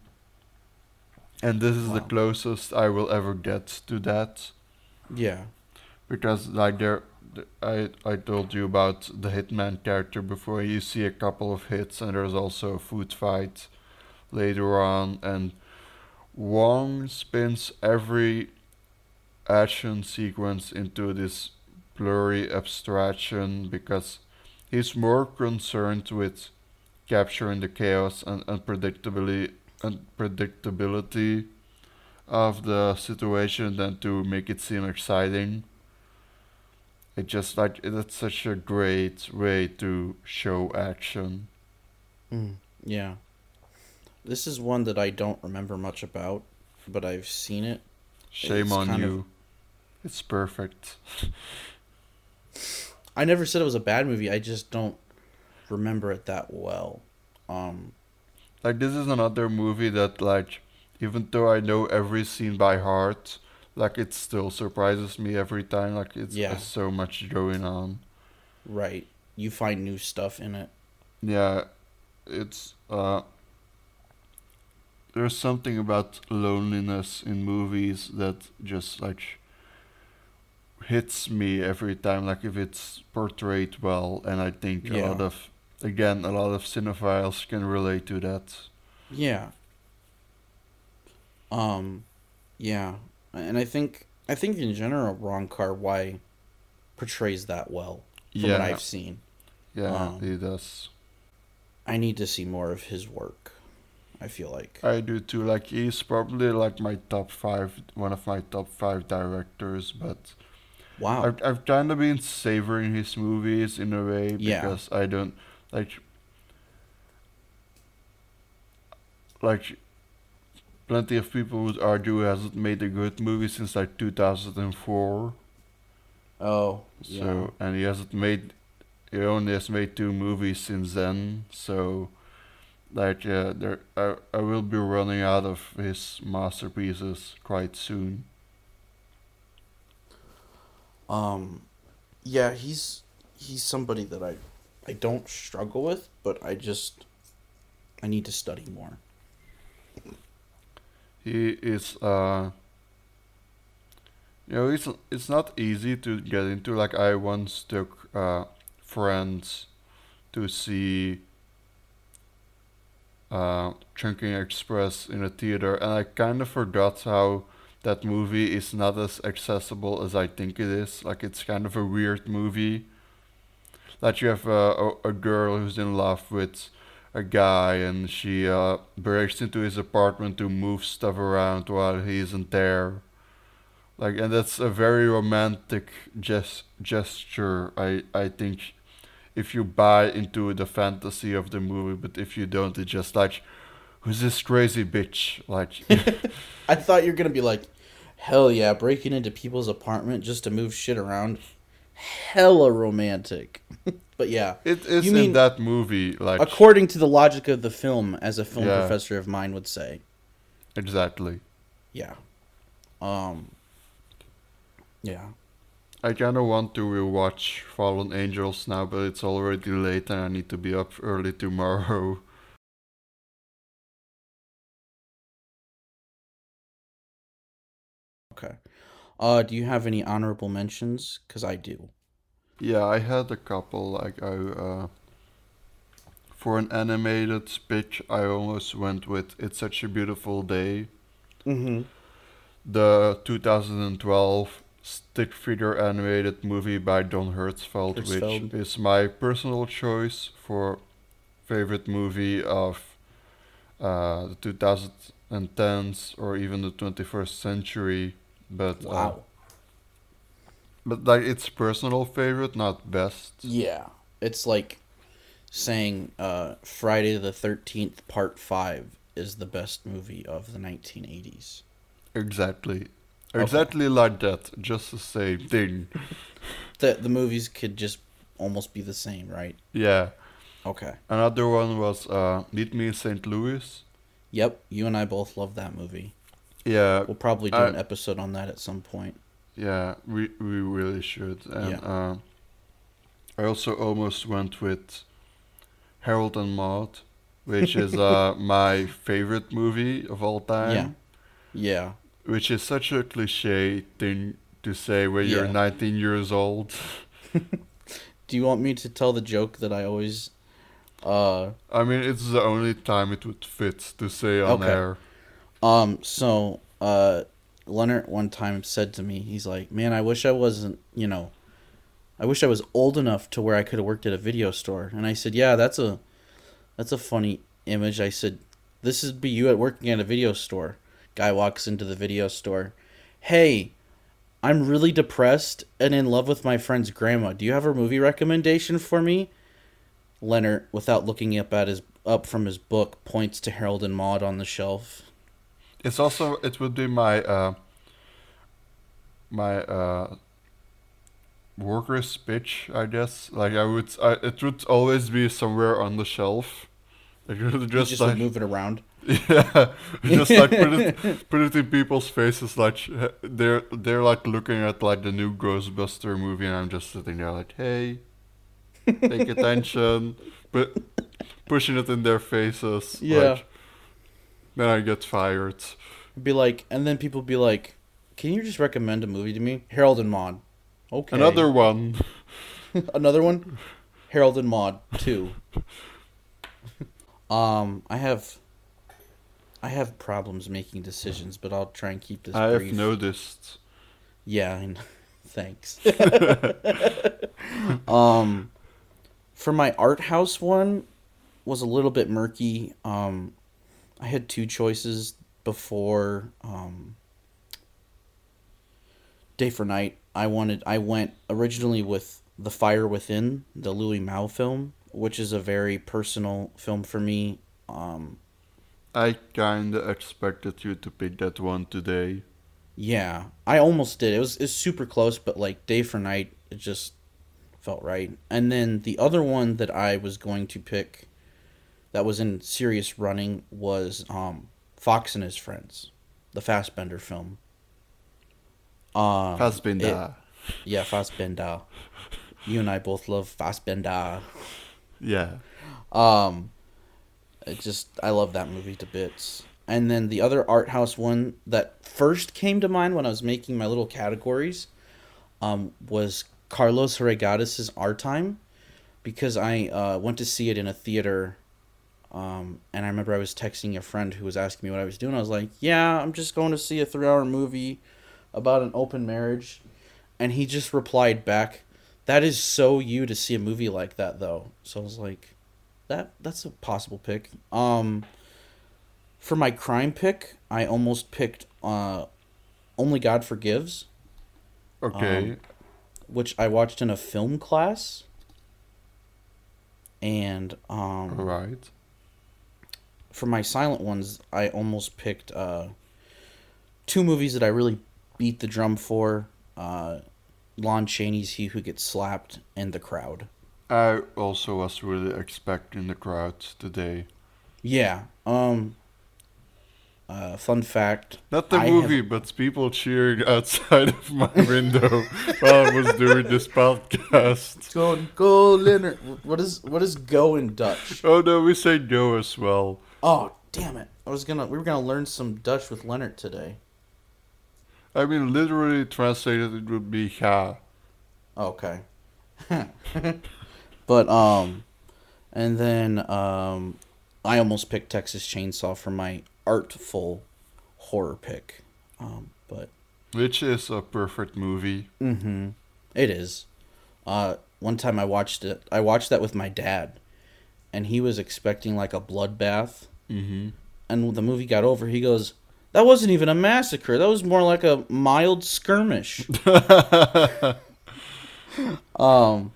And this is the closest I will ever get to that Yeah. because like there I I told you about the hitman character before you see a couple of hits and there's also a food fight later on and Wong spins every action sequence into this blurry abstraction because he's more concerned with capturing the chaos and unpredictability unpredictability of the situation than to make it seem exciting. It just like it's such a great way to show action. Mm. Yeah. This is one that I don't remember much about, but I've seen it. Shame on kind of- you. It's perfect. I never said it was a bad movie. I just don't remember it that well. Um, Like this is another movie that like even though I know every scene by heart, like it still surprises me every time. Like it's Yeah. there's so much going on. right. You find new stuff in it. Yeah, it's uh there's something about loneliness in movies that just like hits me every time like if it's portrayed well and I think a lot of again a lot of cinephiles can relate to that. Yeah. Um, yeah, and I think I think in general, Wong Kar Wai portrays that well from yeah. what I've seen. yeah, um, he does. I need to see more of his work. I feel like. I do too. Like he's probably like my top five, one of my top five directors. But Wow. I've I've kind of been savoring his movies in a way Yeah. because I don't like like plenty of people would argue he hasn't made a good movie since like 2004. Oh, yeah. So and he hasn't made he only has made two movies since then. So like uh, there I I will be running out of his masterpieces quite soon. Um, yeah, he's he's somebody that I I don't struggle with, but I just I need to study more. He is uh you know it's it's not easy to get into like I once took uh friends to see uh Chungking Express in a theater and I kind of forgot how that movie is not as accessible as I think it is. Like it's kind of a weird movie. That you have a, a, a girl who's in love with a guy and she uh, breaks into his apartment to move stuff around while he isn't there. Like and that's a very romantic gest- gesture. I I think if you buy into the fantasy of the movie, but if you don't, it's just like, who's this crazy bitch? Like, I thought you're gonna be like, hell yeah, breaking into people's apartment just to move shit around. hella romantic. but yeah, It is You in mean- that movie, like according to the logic of the film, as a film Yeah. professor of mine would say. exactly. Yeah. Um. Yeah. I kind of want to rewatch Fallen Angels now, but it's already late and I need to be up early tomorrow. Okay. Uh, do you have any honorable mentions? Cause I do. Yeah, I had a couple. Like I, uh, for an animated pitch, I almost went with "It's Such a Beautiful Day," Mm-hmm. the 2012 stick figure animated movie by Don Hertzfeldt, Hertzfeldt. which is my personal choice for favorite movie of uh, the 2010s or even the 21st century. But uh, Wow. but like it's personal favorite, not best. Yeah. It's like saying uh, Friday the Thirteenth Part Five is the best movie of the 1980s. Exactly. Okay. Exactly like that. Just the same thing. The the movies could just almost be the same, right? Yeah. Okay. Another one was uh, Meet Me in St. Louis. Yep. You and I both love that movie. Yeah. We'll probably do I- an episode on that at some point. Yeah, we we really should. And Yeah. uh, I also almost went with Harold and Maude, which is uh, my favorite movie of all time. Yeah. Yeah. Which is such a cliche thing to say when you're 19 years old. Do you want me to tell the joke that I always uh I mean, it's the only time it would fit to say on Okay. air. Um, so, uh, Leonard one time said to me, he's like, man, I wish I wasn't, you know, I wish I was old enough to where I could have worked at a video store. And I said, yeah, that's a, that's a funny image. I said, this would be you at working at a video store. Guy walks into the video store. Hey, I'm really depressed and in love with my friend's grandma. Do you have a movie recommendation for me? Leonard, without looking up at his up from his book, points to Harold and Maude on the shelf. It's also it would be my uh my uh workers pitch, I guess. Like I would I, it would always be somewhere on the shelf. Like you Just, just, just like move it around. Yeah, just like put it put it in people's faces like they're they're like looking at like the new Ghostbuster movie and I'm just sitting there like, "Hey, take attention." But pushing it in their faces. Yeah. Like, then I get fired. Be like, and then people be like, "Can you just recommend a movie to me?" Harold and Maude. Okay. Another one. another one. Harold and Maude two. um, I have. I have problems making decisions, but I'll try and keep this I brief. have noticed. Yeah, I know. thanks. um, for my art house one, was a little bit murky. Um, I had two choices before um, Day for Night. I wanted. I went originally with The Fire Within, the Louis Malle film, which is a very personal film for me. Um, I kinda expected you to pick that one today. Yeah, I almost did. It was it's super close, but like day for night, it just felt right. And then the other one that I was going to pick, that was in serious running, was um, Fox and His Friends, the Fastbender film. Um, Fassbinder. it- yeah, Fassbender. You and I both love Fassbender. Yeah. Um, it just I love that movie to bits. And then the other art house one that first came to mind when I was making my little categories, um, was Carlos Reygadas' Our Time, because I uh, went to see it in a theater. Um, and I remember I was texting a friend who was asking me what I was doing. I was like, "Yeah, I'm just going to see a three-hour movie about an open marriage," and he just replied back, "That is so you to see a movie like that, though." So I was like, "That that's a possible pick." Um, for my crime pick, I almost picked uh, "Only God Forgives," Okay. Um, which I watched in a film class, and um, Alright. for my silent ones, I almost picked uh, two movies that I really beat the drum for. Uh, Lon Chaney's he who gets slapped and the crowd. I also was really expecting the crowd today. Yeah. Um. Uh, fun fact. Not the I movie, have- but people cheering outside of my window while I was doing this podcast. Go go Leonard. What is what is go in Dutch? Oh no, we say go as well. Oh damn it! I was gonna we were gonna learn some Dutch with Leonard today. I mean, literally translated, it would be ja. Okay. but um, and then um, I almost picked Texas Chainsaw for my artful horror pick. Um, but Which is a perfect movie. mm-hmm, it is. Uh, one time I watched it. I watched that with my dad, and he was expecting like a bloodbath. Mm-hmm. And when the movie got over, he goes, "That wasn't even a massacre. That was more like a mild skirmish." um,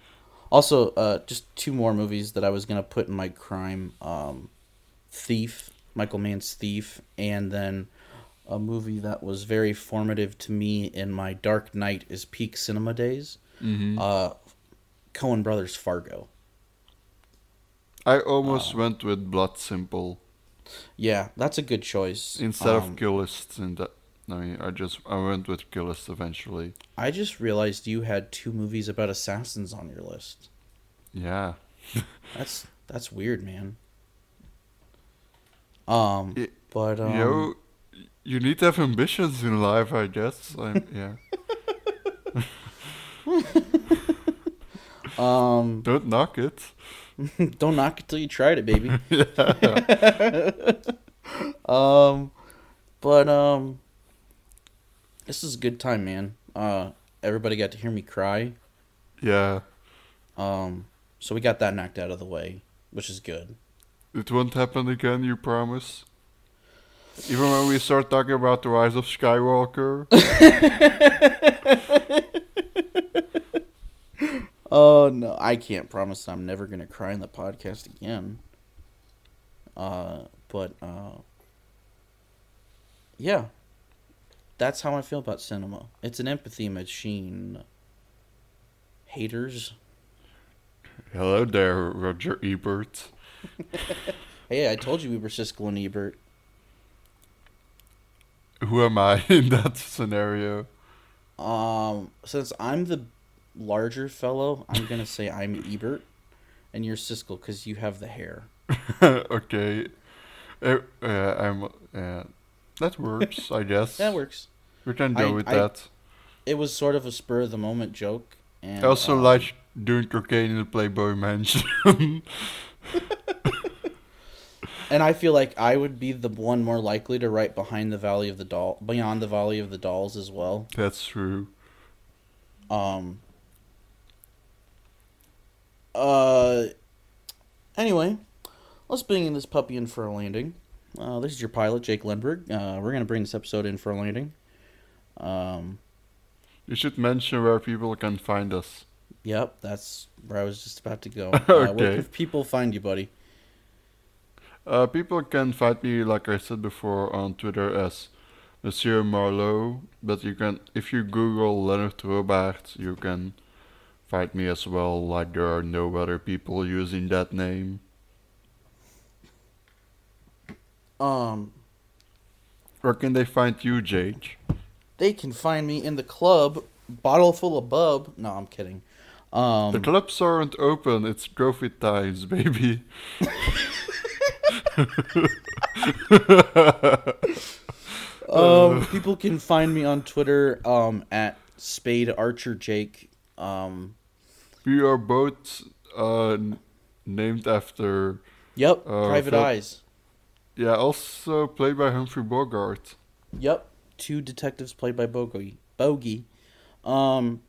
also, uh, just two more movies that I was gonna put in my crime: um, Thief, Michael Mann's Thief, and then a movie that was very formative to me in my Dark Knight is peak cinema days. Mm-hmm. Uh, Coen Brothers Fargo. I almost went with Blood Simple Yeah, that's a good choice. instead Um, of Kill List. In that, I mean, I just I went with Kill List eventually. I just realized you had two movies about assassins on your list. Yeah. That's that's weird, man. Um, Y- but um, you know, you need to have ambitions in life, I guess. I'm, yeah. um, Don't knock it. don't knock it till you tried it, baby. um, but um, this is a good time, man. Uh, everybody got to hear me cry. yeah. Um, so we got that knocked out of the way, which is good. It won't happen again, you promise? Even when we start talking about the rise of Skywalker? Oh no, I can't promise I'm never gonna cry in the podcast again. Uh, but uh, yeah, that's how I feel about cinema. It's an empathy machine. Haters. Hello there, Roger Ebert. Hey, I told you we were Siskel and Ebert. Who am I in that scenario? Um, since I'm the larger fellow, I'm gonna say I'm Ebert, and you're Siskel because you have the hair. okay. Uh, uh, I'm. Uh, that works, I guess. That works. We can go I- with I- that. It was sort of a spur of the moment joke, and I also um, like doing cocaine in the Playboy Mansion. And I feel like I would be the one more likely to write behind the Valley of the Doll, beyond the Valley of the Dolls as well. That's true. Um. Uh. Anyway, let's bring this puppy in for a landing. Uh, this is your pilot, Jake Lindberg. Uh, we're gonna bring this episode in for a landing. Um. You should mention where people can find us. Yep, that's where I was just about to go. Uh, where can people find you, buddy? Uh, people can find me, like I said before, on Twitter as Monsieur Marlowe. But you can, if you Google Leonard Robert, you can find me as well. Like there are no other people using that name. Um, Where can they find you, Jake? they can find me in the club, bottle full of bub. No, I'm kidding. Um, the clubs aren't open. It's COVID times, baby. Um, people can find me on Twitter um, at Spade Archer Jake. Um, we are both uh, named after, yep, Uh, Private Phil- Eyes. Yeah, also played by Humphrey Bogart. Yep, two detectives played by Bogey. Bogey. Um,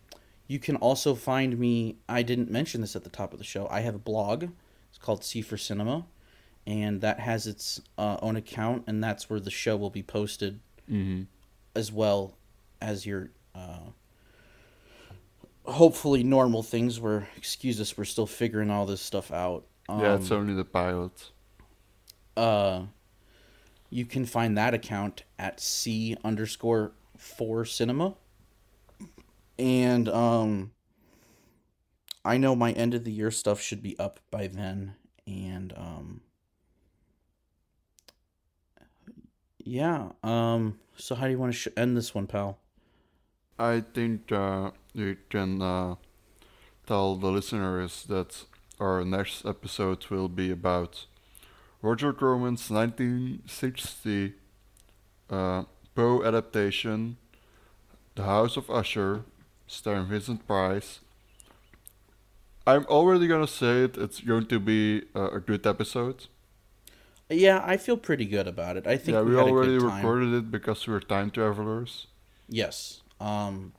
you can also find me. I didn't mention this at the top of the show. I have a blog. It's called C for Cinema, and that has its uh, own account, and that's where the show will be posted hmm as well as your uh, hopefully normal things where excuse us we're still figuring all this stuff out um, yeah, it's only the pilot. uh you can find that account at c underscore four cinema and um I know my end of the year stuff should be up by then and um yeah, um so how do you want to sh- end this one, pal? I think uh, you can uh, tell the listeners that our next episode will be about Roger Corman's 1960 uh, Poe adaptation, The House of Usher, starring Vincent Price. I'm already gonna say it. It's going to be uh, a good episode. Yeah, I feel pretty good about it. I think yeah, we, we, already a good time. recorded it because we're time travelers. Yes. Um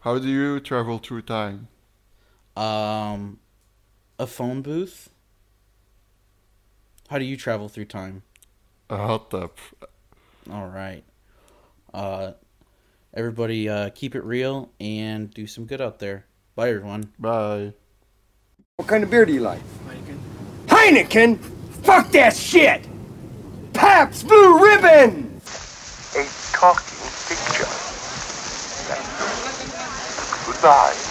How do you travel through time? um a phone booth? How do you travel through time? A hot tub. All right. Uh, everybody, uh, keep it real and do some good out there. Bye, everyone. Bye. What kind of beer do you like? Heineken. Heineken? Fuck that shit! Pabst Blue Ribbon! A talking picture. Goodbye.